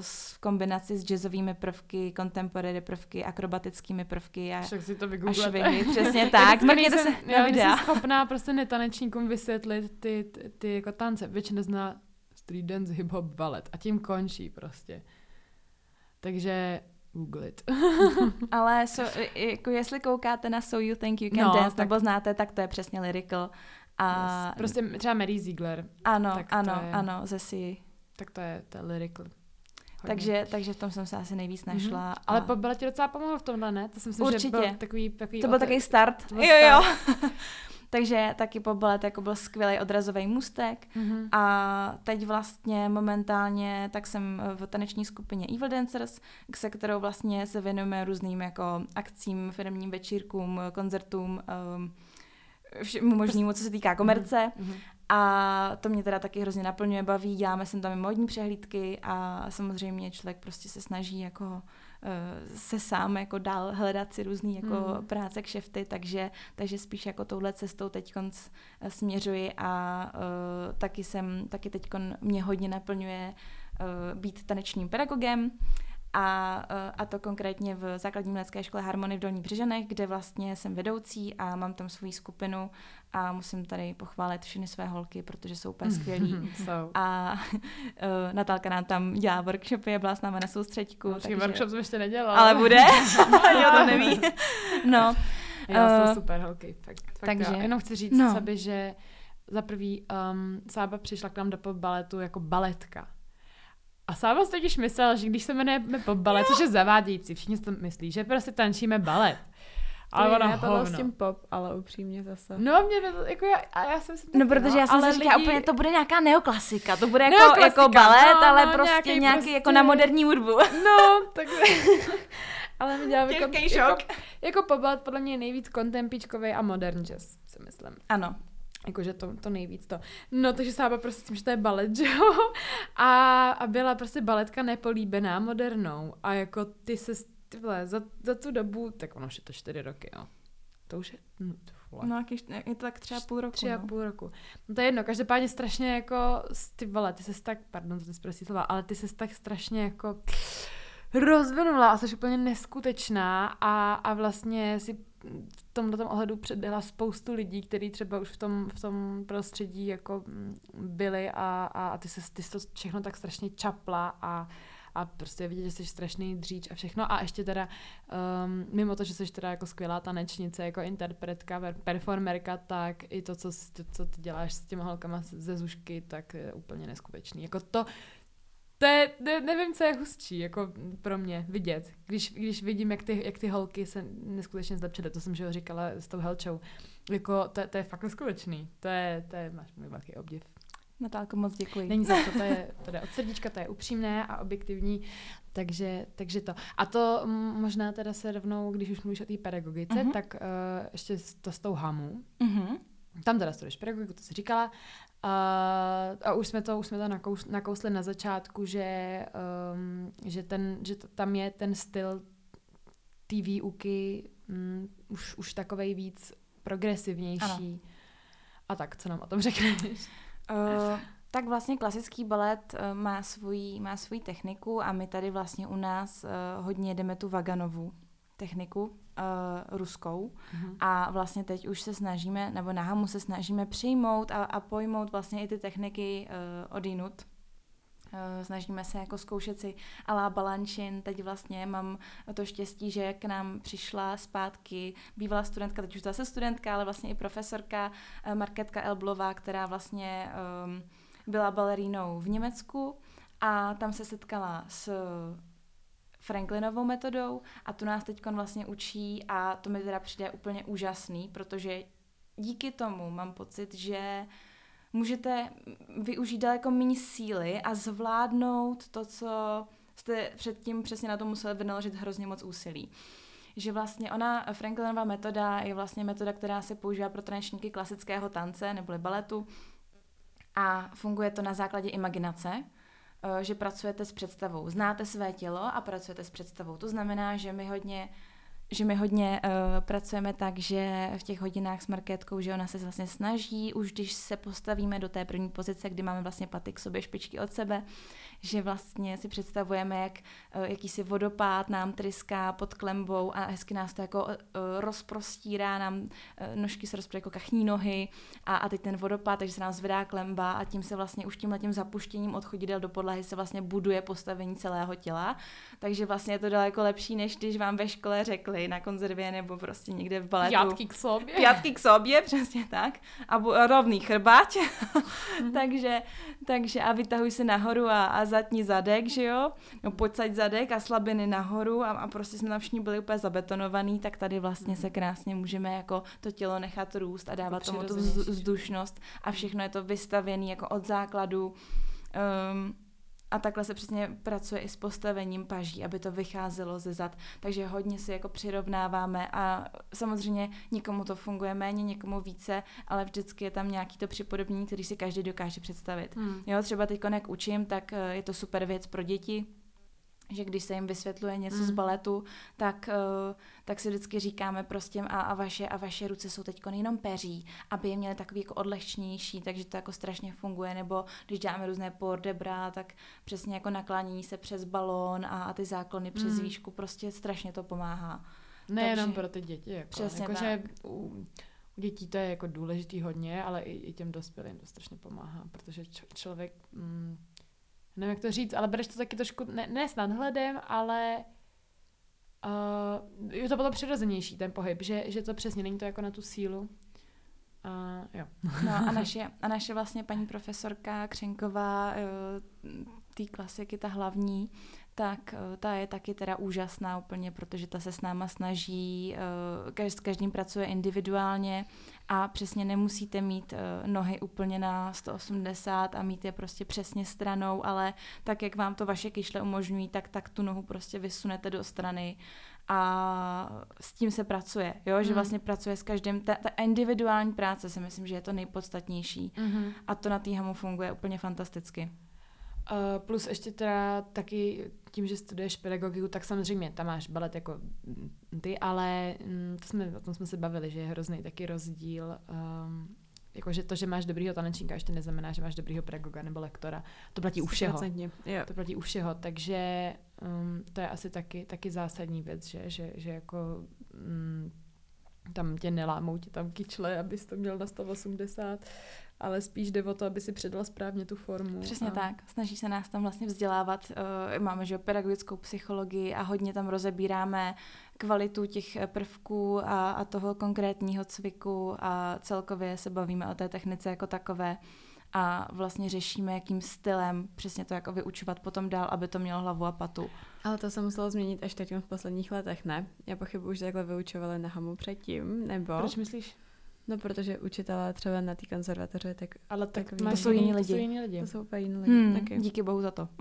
v kombinaci s jazzovými prvky, contemporary prvky, akrobatickými prvky a, Však si to a švihy. Přesně tak. Mrkněte se já jsem schopná prostě netanečníkům vysvětlit ty, ty, ty jako tance. Většina zná street dance, hip-hop, balet a tím končí prostě. Takže googlit. Ale so, jako jestli koukáte na So You Think You Can no, Dance, tak... nebo znáte, tak to je přesně lyrical. A... Yes. Prostě třeba Mary Ziegler. Ano, tak ano, je... ano, ze si. Tak to je, to je lyrical. Takže, takže v tom jsem se asi nejvíc mhm. našla. Mm-hmm. A... Ale byla ti docela pomohlo v tomhle, ne? To jsem si Určitě. že byl takový, takový to byl takový start. jo, jo. Takže taky po balet jako byl skvělý odrazový můstek mm-hmm. a teď vlastně momentálně tak jsem v taneční skupině Evil Dancers, se kterou vlastně se věnujeme různým jako akcím, firmním večírkům, koncertům, um, všemu možnému, co se týká komerce. Mm-hmm. A to mě teda taky hrozně naplňuje, baví, děláme sem tam i modní přehlídky a samozřejmě člověk prostě se snaží jako Eh, se sám jako dál hledat si různý jako mm. práce, kšefty, takže, takže spíš jako touhle cestou teď eh, směřuji a uh, taky jsem, taky teď mě hodně naplňuje uh, být tanečním pedagogem a, a to konkrétně v základní umělecké škole Harmony v Dolních Břežanech, kde vlastně jsem vedoucí a mám tam svou skupinu a musím tady pochválit všechny své holky, protože jsou úplně skvělí. so. A uh, Natálka nám tam dělá workshopy, byla s námi na soustředku. No, takže... workshop jsem ještě nedělala. Ale bude, ani o tom neví. no. Já uh, jsou super holky, fakt, fakt takže, jo. Jenom chci říct no. sebe, že za prvý um, Sába přišla k nám do baletu jako baletka. A sám si totiž myslel, že když se jmenujeme pop balet, což je zavádějící, všichni si to myslí, že prostě tančíme balet. Ale ona hovno. s tím pop, ale upřímně zase. No, mě to, jako já, a já jsem si No, protože já jsem si říkala úplně, to bude nějaká neoklasika, to bude jako, jako balet, no, ale no, prostě nějaký, nějaký prostě... jako na moderní hudbu. No, tak ale my děláme jako, jako, jako pop balet podle mě je nejvíc kontempičkový a modern jazz, si myslím. Ano, Jakože to, to nejvíc to. No, takže Sába prostě tím, že to je balet, že jo? A, a byla prostě baletka nepolíbená modernou. A jako ty se, ty vole, za, za tu dobu, tak ono už je to čtyři roky, jo. To už je, no, No, jak je to tak třeba půl roku. Tři a no. půl roku. No to je jedno, každopádně strašně jako, ty vole, ty se tak, pardon za ty slova, ale ty se tak strašně jako rozvinula a jsi úplně neskutečná a, a vlastně si v tomto ohledu předběhla spoustu lidí, kteří třeba už v tom, v tom prostředí jako mm, byli a, a, a ty se ty to všechno tak strašně čapla a, a prostě vidět, že jsi strašný dříč a všechno a ještě teda um, mimo to, že jsi teda jako skvělá tanečnice, jako interpretka, performerka, tak i to, co, co ty děláš s těma holkama ze Zušky, tak je úplně neskutečný. Jako to, to je, ne, nevím, co je hustší, jako pro mě vidět. Když, když vidím, jak ty, jak ty holky se neskutečně zlepšily, to jsem že říkala s tou Helčou, jako to, to je fakt neskutečný. To je, to je, máš můj velký obdiv. Natálko, moc děkuji. Není za co, to je, to je od srdíčka, to je upřímné a objektivní, takže, takže to. A to možná teda se rovnou, když už mluvíš o té pedagogice, uh-huh. tak uh, ještě to s tou hamu. Uh-huh. Tam teda studuješ pedagogiku, to jsi říkala. Uh, a už jsme to, už jsme to nakous, nakousli na začátku, že, um, že, ten, že to, tam je ten styl té výuky um, už, už takovej víc progresivnější. Ano. A tak, co nám o tom řekneš? Uh, tak vlastně klasický balet uh, má svůj, má svůj techniku a my tady vlastně u nás uh, hodně jdeme tu Vaganovu techniku uh, ruskou mm-hmm. a vlastně teď už se snažíme, nebo na Hamu se snažíme přijmout a, a pojmout vlastně i ty techniky uh, odinut. Uh, snažíme se jako zkoušet si Alá Balančin. Teď vlastně mám to štěstí, že k nám přišla zpátky bývalá studentka, teď už zase studentka, ale vlastně i profesorka uh, Marketka Elblová, která vlastně um, byla balerínou v Německu a tam se setkala s Franklinovou metodou a tu nás teď vlastně učí a to mi teda přijde úplně úžasný, protože díky tomu mám pocit, že můžete využít daleko méně síly a zvládnout to, co jste předtím přesně na to museli vynaložit hrozně moc úsilí. Že vlastně ona, Franklinová metoda, je vlastně metoda, která se používá pro tanečníky klasického tance neboli baletu a funguje to na základě imaginace, Eh, že pracujete s představou. Znáte své tělo a pracujete s představou. To znamená, že my hodně že my hodně uh, pracujeme tak, že v těch hodinách s Markétkou, že ona se vlastně snaží, už když se postavíme do té první pozice, kdy máme vlastně paty k sobě, špičky od sebe, že vlastně si představujeme, jak uh, jakýsi vodopád nám tryská pod klembou a hezky nás to jako uh, rozprostírá, nám uh, nožky se rozprostí jako kachní nohy a, a teď ten vodopád, takže se nám zvedá klemba a tím se vlastně už tím letím zapuštěním od chodidel do podlahy se vlastně buduje postavení celého těla. Takže vlastně je to daleko lepší, než když vám ve škole řekli, byli na konzervě nebo prostě někde v baletu. Pětky k sobě. Pětky k sobě, přesně tak. A rovný chrbát. mm-hmm. takže, takže a vytahuj se nahoru a, a zatní zadek, že jo? No pojď zadek a slabiny nahoru a, a prostě jsme tam všichni byli úplně zabetonovaný, tak tady vlastně mm-hmm. se krásně můžeme jako to tělo nechat růst a dávat jako tomu tu vzdušnost a všechno je to vystavěné jako od základu. Um, a takhle se přesně pracuje i s postavením paží, aby to vycházelo ze zad. Takže hodně si jako přirovnáváme a samozřejmě někomu to funguje méně, někomu více, ale vždycky je tam nějaký to připodobnění, který si každý dokáže představit. Hmm. Jo, třeba teď jak učím, tak eh, je to super věc pro děti, že když se jim vysvětluje něco mm. z baletu, tak, uh, tak si vždycky říkáme prostě a, a, vaše, a vaše ruce jsou teď jenom peří, aby je měly takový jako odlehčnější, takže to jako strašně funguje, nebo když děláme různé pordebra, tak přesně jako naklánění se přes balón a, a ty záklony přes mm. výšku, prostě strašně to pomáhá. Nejenom pro ty děti, jako, přesně jako, tak. že u, u dětí to je jako důležitý hodně, ale i, i těm dospělým to strašně pomáhá, protože č- člověk... Mm, nevím, jak to říct, ale bereš to taky trošku, ne, ne s nadhledem, ale uh, je to potom přirozenější ten pohyb, že, že to přesně není to jako na tu sílu. A jo. No a naše, a naše vlastně paní profesorka Křenková, eh, té klasiky, ta hlavní, tak eh, ta je taky teda úžasná úplně, protože ta se s náma snaží, eh, s každým pracuje individuálně a přesně nemusíte mít nohy úplně na 180 a mít je prostě přesně stranou, ale tak, jak vám to vaše kyšle umožňují, tak, tak tu nohu prostě vysunete do strany a s tím se pracuje, jo? že hmm. vlastně pracuje s každým, ta, ta individuální práce si myslím, že je to nejpodstatnější mm-hmm. a to na týhamu funguje úplně fantasticky. Uh, plus ještě teda taky tím, že studuješ pedagogiku, tak samozřejmě tam máš balet jako ty, ale mm, to jsme, o tom jsme se bavili, že je hrozný taky rozdíl um, Jakože to, že máš dobrýho tanečníka, ještě neznamená, že máš dobrýho pedagoga nebo lektora. To platí u všeho. Jo. To platí u všeho, takže um, to je asi taky, taky zásadní věc, že, že, že jako um, tam tě nelámou ti tam kyčle, abys to měl na 180, ale spíš jde o to, aby si předala správně tu formu. Přesně a... tak. Snaží se nás tam vlastně vzdělávat. Uh, máme že pedagogickou psychologii a hodně tam rozebíráme kvalitu těch prvků a, a toho konkrétního cviku a celkově se bavíme o té technice jako takové a vlastně řešíme, jakým stylem přesně to jako vyučovat potom dál, aby to mělo hlavu a patu. Ale to se muselo změnit až teď v posledních letech, ne? Já pochybuji, že takhle vyučovali na Hamu předtím, nebo? Proč myslíš? No, protože učitelé třeba na té konzervatoře, tak... Ale tak tak to jsou jiní lidi. To jsou jiní lidi. To jsou úplně jiní lidi. Hmm, taky. díky bohu za to.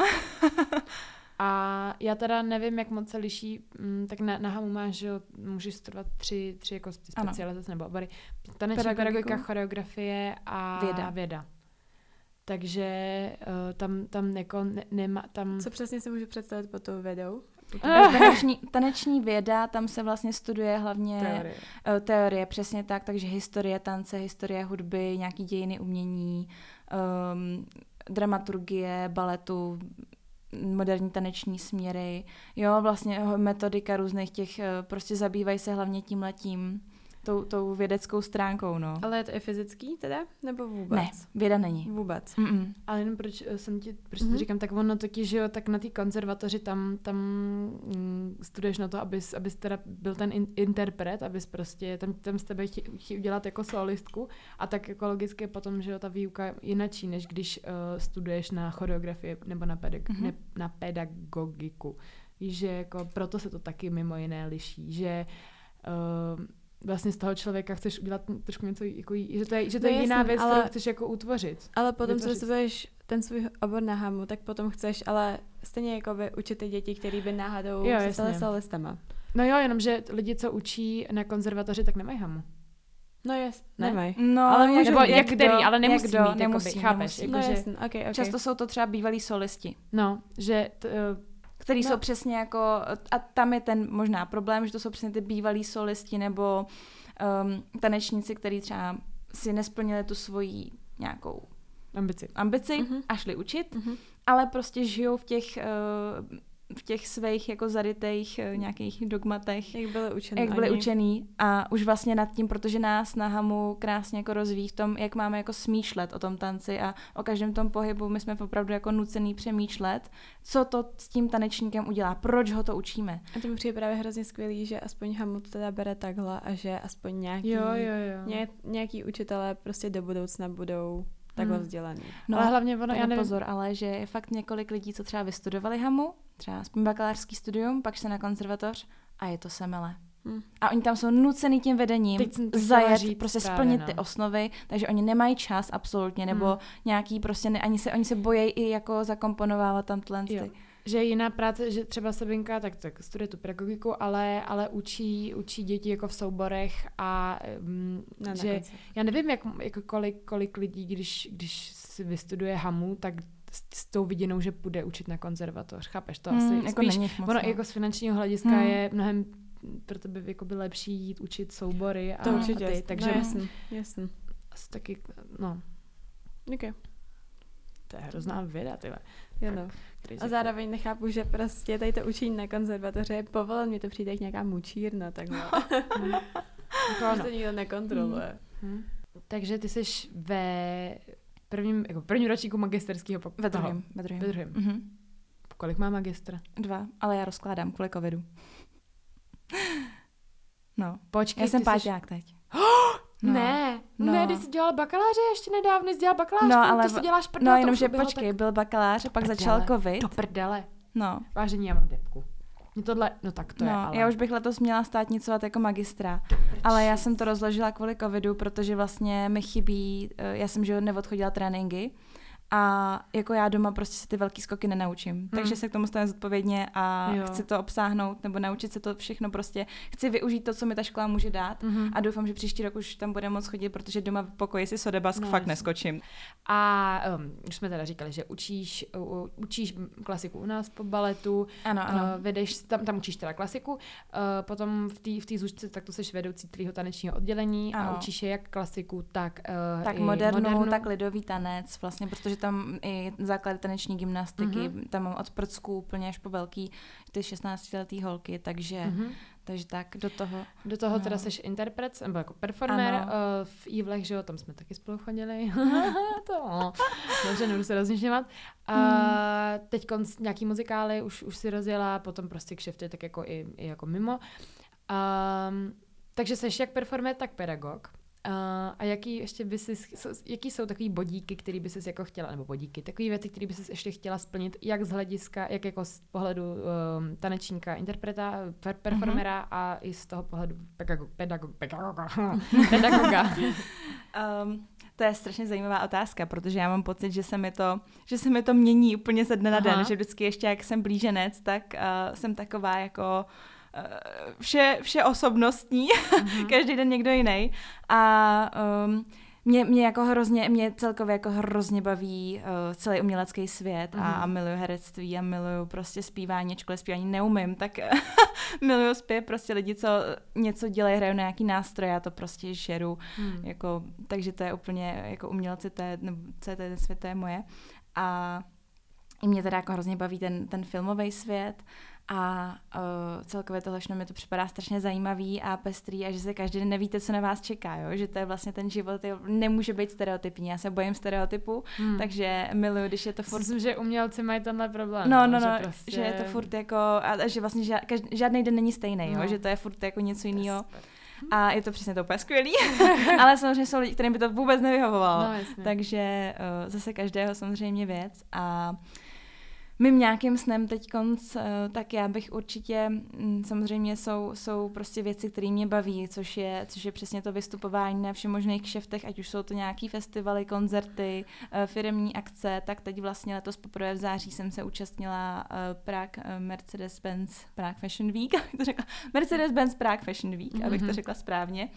A já teda nevím, jak moc se liší, mm, tak na, na HAMu máš, že jo, můžeš studovat tři, tři jako specializace nebo obory. Taneční pedagogika, choreografie a Věda. věda. Takže uh, tam, tam jako ne, nema, tam... Co přesně si můžu představit pod tou vědou? taneční, taneční věda, tam se vlastně studuje hlavně Teorie. teorie. teorie, přesně tak, takže historie tance, historie hudby, nějaký dějiny umění, um, dramaturgie, baletu, moderní taneční směry, jo, vlastně metodika různých těch, eh, prostě zabývají se hlavně tím letím, tou, tou vědeckou stránkou, no. Ale je to i fyzický teda? Nebo vůbec? Ne, věda není. Vůbec. Mm-mm. Ale jenom proč eh, jsem ti, proč mm-hmm. Mhm. to říkám, tak ono totiž, že jo, tak na té konzervatoři tam, tam mm, studuješ na to, abys, abys teda byl ten in, interpret, abys prostě, tam, tam z tebe chtějí chtí udělat jako solistku a tak jako logicky potom, že jo, ta výuka je jinačí, než když uh, studuješ na choreografii nebo na, pedag- Mhm. mm-hmm. ne, na pedagogiku. Víš, že jako proto se to taky mimo jiné liší, že uh, vlastně z toho člověka chceš udělat trošku něco, jako, že to je, že to No je jiná jasně, věc, ale- kterou chceš jako utvořit. Ale potom, co studuješ ten svůj obor na Hamu, tak potom chceš ale stejně jako by učit ty děti, který by náhodou Jo, se solistama. No jo, jenom, že lidi, co učí na konzervatoři, tak nemají hamu. No jes, Ne? nemají. No, Ale můžou Nebo jak který, ale nemusí jak kdo, mít, jakoby, nemusí, chápeš, nemusí. jako- No že- jasně, okay, okay. Často jsou to třeba bývalí solisti. No, že t, který No. jsou přesně jako, a tam je ten možná problém, že to jsou přesně ty bývalí solisti nebo um, tanečníci, kteří třeba si nesplnili tu svoji nějakou ambici. ambici Mhm. a šli učit, Mhm. ale prostě žijou v těch, uh, v těch svých jako zarytých uh, nějakých dogmatech, Jak byli učeni jak byli oni. učený a už vlastně nad tím, protože nás na Hamu krásně jako rozvíjí v tom, jak máme jako smýšlet o tom tanci a o každém tom pohybu my jsme opravdu jako nucený přemýšlet, co to s tím tanečníkem udělá, proč ho to učíme. A to mi přijde právě hrozně skvělý, že aspoň Hamu to teda bere takhle a že aspoň nějaký, Jo, jo, jo. Ně, nějaký učitelé prostě do budoucna budou takhle Hmm. vzdělaný. No, ale hlavně ono, já nevím, pozor, ale že je fakt několik lidí, co třeba vystudovali Hamu, třeba aspoň bakalářský studium, pak se na konzervatoř a je to semele. Hm. A oni tam jsou nucený tím vedením zajet, říct prostě právě, splnit no. ty osnovy, takže oni nemají čas absolutně, nebo Hmm. nějaký prostě, ne, ani se, oni se bojí i jako zakomponovávat tam tyhle Jo. Že je jiná práce, že třeba Sabinka, tak, tak studuje tu pedagogiku, ale, ale učí, učí děti jako v souborech a um, Na, že konci. já nevím, jak, jako kolik, kolik lidí, když, když si vystuduje hamu, tak s, s tou vidinou, že půjde učit na konzervatoř. Chápeš to asi? Hmm, jako Spíš, není moc, ono no. jako z finančního hlediska Hmm. je mnohem pro tebe jako by lepší jít učit soubory a, To určitě, a ty, no takže jasný, jasný. asi taky, no, Okay. to je hrozná věda, ty. Jo, no. A zároveň nechápu, že prostě tady to učení na konzervatoře je povolen, mi to přijde jak nějaká mučírna, takhle. Jako Že to nikdo nekontroluje. Hm. Takže ty jsi ve prvním, jako prvním ročníku magisterského pok- Ve druhém. Ve druhém. Ve druhém. Mhm. Kolik má magistr? Dva, ale já rozkládám kvůli covidu. No, Počkej, já jsem ty jsi- páťák teď. No. Ne, No. ne, ty jsi dělala bakaláře ještě nedávno, jsi dělala bakalářku, No, ale to si děláš prdel, No, to jenom, že počkej, tak... byl bakalář, a pak Prdele. začal covid. Do prdele. No, Vážení, já mám depku. Mě tohle, no tak to no, je ale. já už bych letos měla státnicovat jako magistra, ale já jsem to rozložila kvůli covidu, protože vlastně mi chybí, eh, já jsem že neodchodila tréninky a jako já doma prostě se ty velký skoky nenaučím. Takže se k tomu stavím zodpovědně a Jo. chci to obsáhnout nebo naučit se to všechno prostě. Chci využít to, co mi ta škola může dát Mhm. a doufám, že příští rok už tam bude moc chodit, protože doma v pokoji si sodebask No, fakt jasně. neskočím. A um, už jsme teda říkali, že učíš, u, učíš klasiku u nás po baletu, Ano, ano. Uh, vedeš, tam, tam učíš teda klasiku, uh, potom v té v té zůžce, tak to seš vedoucí tvýho tanečního oddělení Ano. a učíš je jak klasiku, tak uh, tak i modernu, modernu. tak lidový tanec, vlastně, protože tam i základy taneční gymnastiky, Mhm. tam mám od prcků úplně až po velký ty 16-letý holky, takže Mhm. takže tak, do toho. Do toho No. teda jsi interpret, nebo jako performer Ano. uh, v Evilech, že jo, tam jsme taky spolu chodili. to, dobře, nebudu se roznižňovat. A Hmm. teď nějaký muzikály už, už si rozjela, potom prostě kšefty, tak jako i, i jako mimo. Um, takže jsi jak performer, tak pedagog. Uh, a jaký ještě by si, jaký jsou takový bodíky, který by si jako chtěla, nebo bodíky, takové věci, které by si ještě chtěla splnit, jak z hlediska, jak jako z pohledu um, tanečníka, interpreta, per, performera mm-hmm. a i z toho pohledu pedagog, pedagog, pedagoga, pedagoga. Um, to je strašně zajímavá otázka, protože já mám pocit, že se mi to, že se mi to mění úplně ze dne na den, Aha. že vždycky ještě jak jsem blíženec, tak uh, jsem taková jako uh, vše, vše osobnostní, mm-hmm. každý den někdo jiný. A um, mě, mě jako hrozně, mě celkově jako hrozně baví uh, celý umělecký svět mm-hmm. a, a miluju herectví a miluju prostě zpívání, ačkoliv zpívání neumím, tak miluju zpěv prostě lidi, co něco dělají, hrajou na nějaký nástroj, já to prostě žeru, Hmm. jako, takže to je úplně, jako umělci, to je, nebo co je ten svět, to je moje. A i mě teda jako hrozně baví ten, ten filmový svět a uh, celkově tohle všechno mi to připadá strašně zajímavý a pestrý a že se každý den nevíte, co na vás čeká, jo? že to je vlastně ten život, jo? nemůže být stereotypní, já se bojím stereotypu, Hmm. takže miluju, když je to furt Myslím, že umělci mají tenhle problém. No, no, no, že, že, prostě... že je to furt jako, a, a že vlastně ža, každ, žádný den není stejný, No. jo? že to je furt jako něco je jiného. A je to přesně to úplně skvělý, ale samozřejmě jsou lidi, kterým by to vůbec nevyhovovalo. No, jasně. Takže uh, zase každého samozřejmě věc a mým nějakým snem teď konc, uh, tak já bych určitě, mm, samozřejmě jsou, jsou prostě věci, které mě baví, což je, což je přesně to vystupování na všemožných kšeftech, ať už jsou to nějaký festivaly, koncerty, uh, firmní akce, tak teď vlastně letos poprvé v září jsem se účastnila uh, Prague Mercedes-Benz Prague Fashion Week, abych to řekla, Mercedes-Benz Prague Fashion Week, abych to Mhm. řekla správně.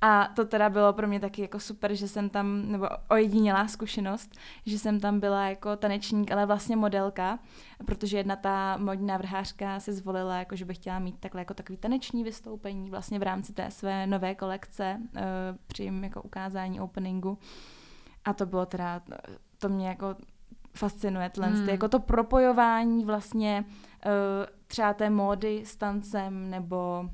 A to teda bylo pro mě taky jako super, že jsem tam, nebo ojedinělá zkušenost, že jsem tam byla jako tanečník, ale vlastně modelka, protože jedna ta modní návrhářka si zvolila, jako že by chtěla mít takhle jako takový taneční vystoupení vlastně v rámci té své nové kolekce uh, při jako ukázání openingu. A to bylo teda, to mě jako fascinuje, Hmm. hmm. jako to propojování vlastně uh, třeba té módy s tancem, nebo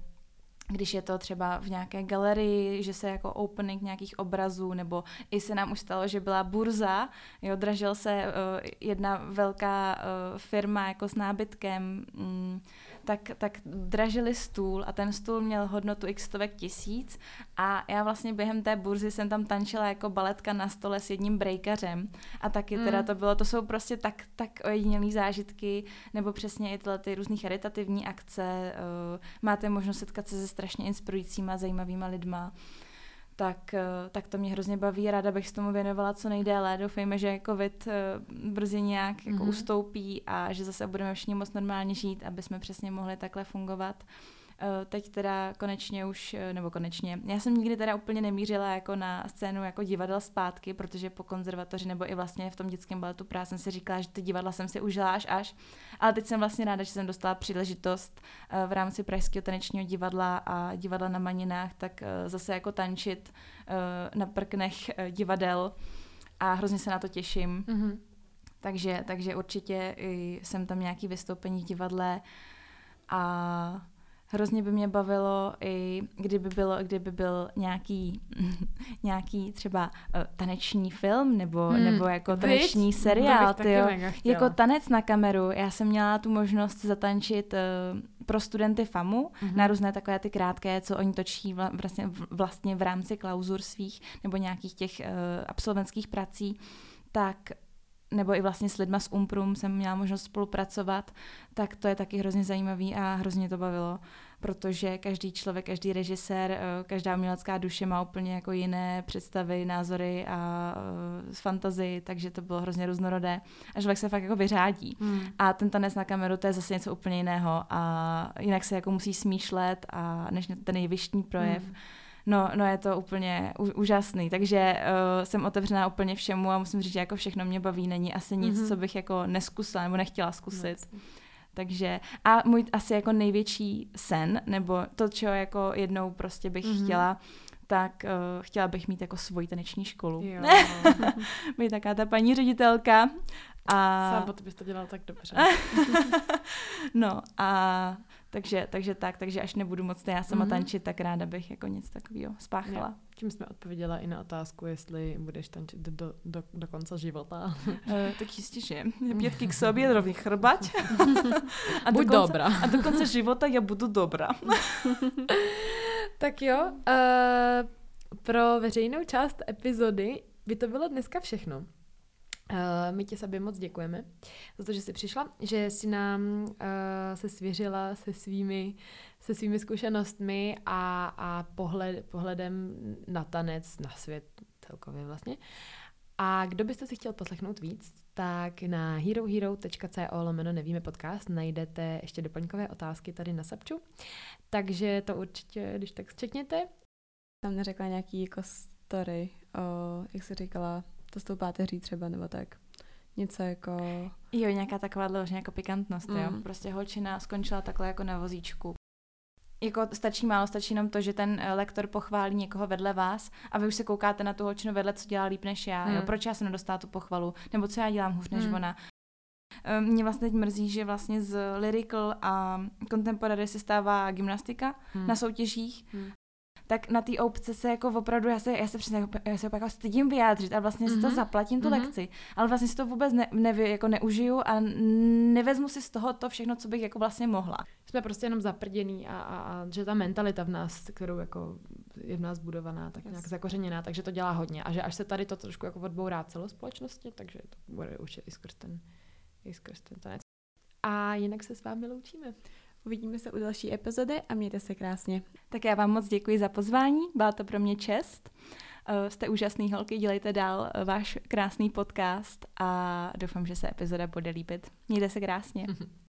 když je to třeba v nějaké galerii, že se jako opening nějakých obrazů, nebo i se nám už stalo, že byla burza, jo, dražil se uh, jedna velká uh, firma jako s nábytkem, mm, tak, tak dražili stůl a ten stůl měl hodnotu x stovek tisíc a já vlastně během té burzy jsem tam tančila jako baletka na stole s jedním breakařem a taky teda Mm. to bylo, to jsou prostě tak, tak ojedinělý zážitky, nebo přesně i tyhle ty různý charitativní akce, uh, máte možnost setkat se se strašně inspirujícíma, zajímavýma lidma, tak, eh, tak to mě hrozně baví. Ráda bych s tomu věnovala co nejdéle. Doufejme, že covid eh, brzy nějak jako Mhm. ustoupí a že zase budeme všichni moc normálně žít, aby jsme přesně mohli takhle fungovat. Eh, Teď teda konečně už, eh, nebo konečně, já jsem nikdy teda úplně nemířila jako na scénu jako divadel zpátky, protože po konzervatoři nebo i vlastně v tom dětském baletu právě jsem si říkala, že ty divadla jsem si užila až až, ale teď jsem vlastně ráda, že jsem dostala příležitost eh, v rámci Pražského tanečního divadla a divadla na Maninách, tak zase jako tančit na prknech divadel a hrozně se na to těším. Mhm. Takže, takže určitě jsem tam nějaký vystoupení v divadle a hrozně by mě bavilo i kdyby, bylo, kdyby byl nějaký, nějaký třeba uh, taneční film nebo, Hmm, nebo jako taneční To seriál, chtěla. Jako tanec na kameru. Já jsem měla tu možnost zatančit uh, pro studenty FAMu Mhm. na různé takové ty krátké, co oni točí vla, vlastně, v- vlastně v rámci klauzur svých nebo nějakých těch uh, absolventských prací, tak nebo i vlastně s lidma z Umprum jsem měla možnost spolupracovat, tak to je taky hrozně zajímavý a hrozně to bavilo, protože každý člověk, každý režisér, eh, každá umělecká duše má úplně jako jiné představy, názory a eh, fantazii, takže to bylo hrozně různorodé a člověk se fakt jako vyřádí. Hmm. A ten tanec na kameru, to je zase něco úplně jiného a jinak se jako musí smýšlet a než ten nejvyšší projev. Hmm. No, no je to úplně úžasný, takže uh, jsem otevřená úplně všemu a musím říct, že jako všechno mě baví, není asi nic, Mhm. mm-hmm. co bych jako neskusila nebo nechtěla No, zkusit. jasně. Takže a můj asi jako největší sen, nebo to, čeho jako jednou prostě bych Mhm. mm-hmm. chtěla, tak uh, chtěla bych mít jako svoji taneční školu. Jo. Být taká ta paní ředitelka. A... Sábo, ty bys to dělal tak dobře. no a Takže, takže tak, takže až nebudu moc já sama Mhm. tančit, tak ráda bych jako něco takového spáchala. Tím jsme odpověděla i na otázku, jestli budeš tančit do, do, do konce života. Uh, tak jistě, že pětky k sobě, rovný chrbať. A Buď konce, dobrá. A do konce života já budu dobrá. Tak jo, uh, pro veřejnou část epizody by to bylo dneska všechno. Uh, my ti Sabě moc děkujeme za to, že jsi přišla, že jsi nám uh, se svěřila se svými, se svými zkušenostmi a, a pohled, pohledem na tanec, na svět celkově vlastně. A kdo byste si chtěl poslechnout víc, tak na herohero.co lomeno nevíme podcast najdete ještě doplňkové otázky tady na Sapču. Takže to určitě, když tak zčekněte. Tam neřekla nějaký jako story, o, jak jsi říkala, to s tou páteří třeba, nebo tak. Něco jako... Jo, nějaká taková dlouhá jako pikantnost, mm. jo. Mm. Prostě holčina skončila takhle jako na vozíčku. Jako stačí málo, stačí jenom to, že ten eh, lektor pochválí někoho vedle vás a vy už se koukáte na tu holčinu vedle, co dělá líp než já, Hmm. jo, proč já jsem nedostala tu pochvalu, nebo co já dělám hůř než Hmm. ona. Eh, Mě vlastně teď mrzí, že vlastně z lyrical a contemporary se stává gymnastika Hmm. na soutěžích, Hmm. Tak na té obce se jako opravdu, já se, já se přesně, já se jako stydím vyjádřit a vlastně si to Mhm. zaplatím tu Mhm. lekci, ale vlastně si to vůbec ne, nevy, jako neužiju a nevezmu si z toho to všechno, co bych jako vlastně mohla. Jsme prostě jenom zaprděný a, a, a že ta mentalita v nás, kterou jako je v nás budovaná, tak nějak Yes. zakořeněná, takže to dělá hodně. A že až se tady to trošku jako odbourá celospolečnosti, takže to bude určitě i skrz ten, i skrz ten tanec. A jinak se s vámi loučíme. Uvidíme se u další epizody a mějte se krásně. Tak já vám moc děkuji za pozvání, byla to pro mě čest. Eh, Jste úžasný holky, dělejte dál eh, váš krásný podcast a doufám, že se epizoda bude líbit. Mějte se krásně.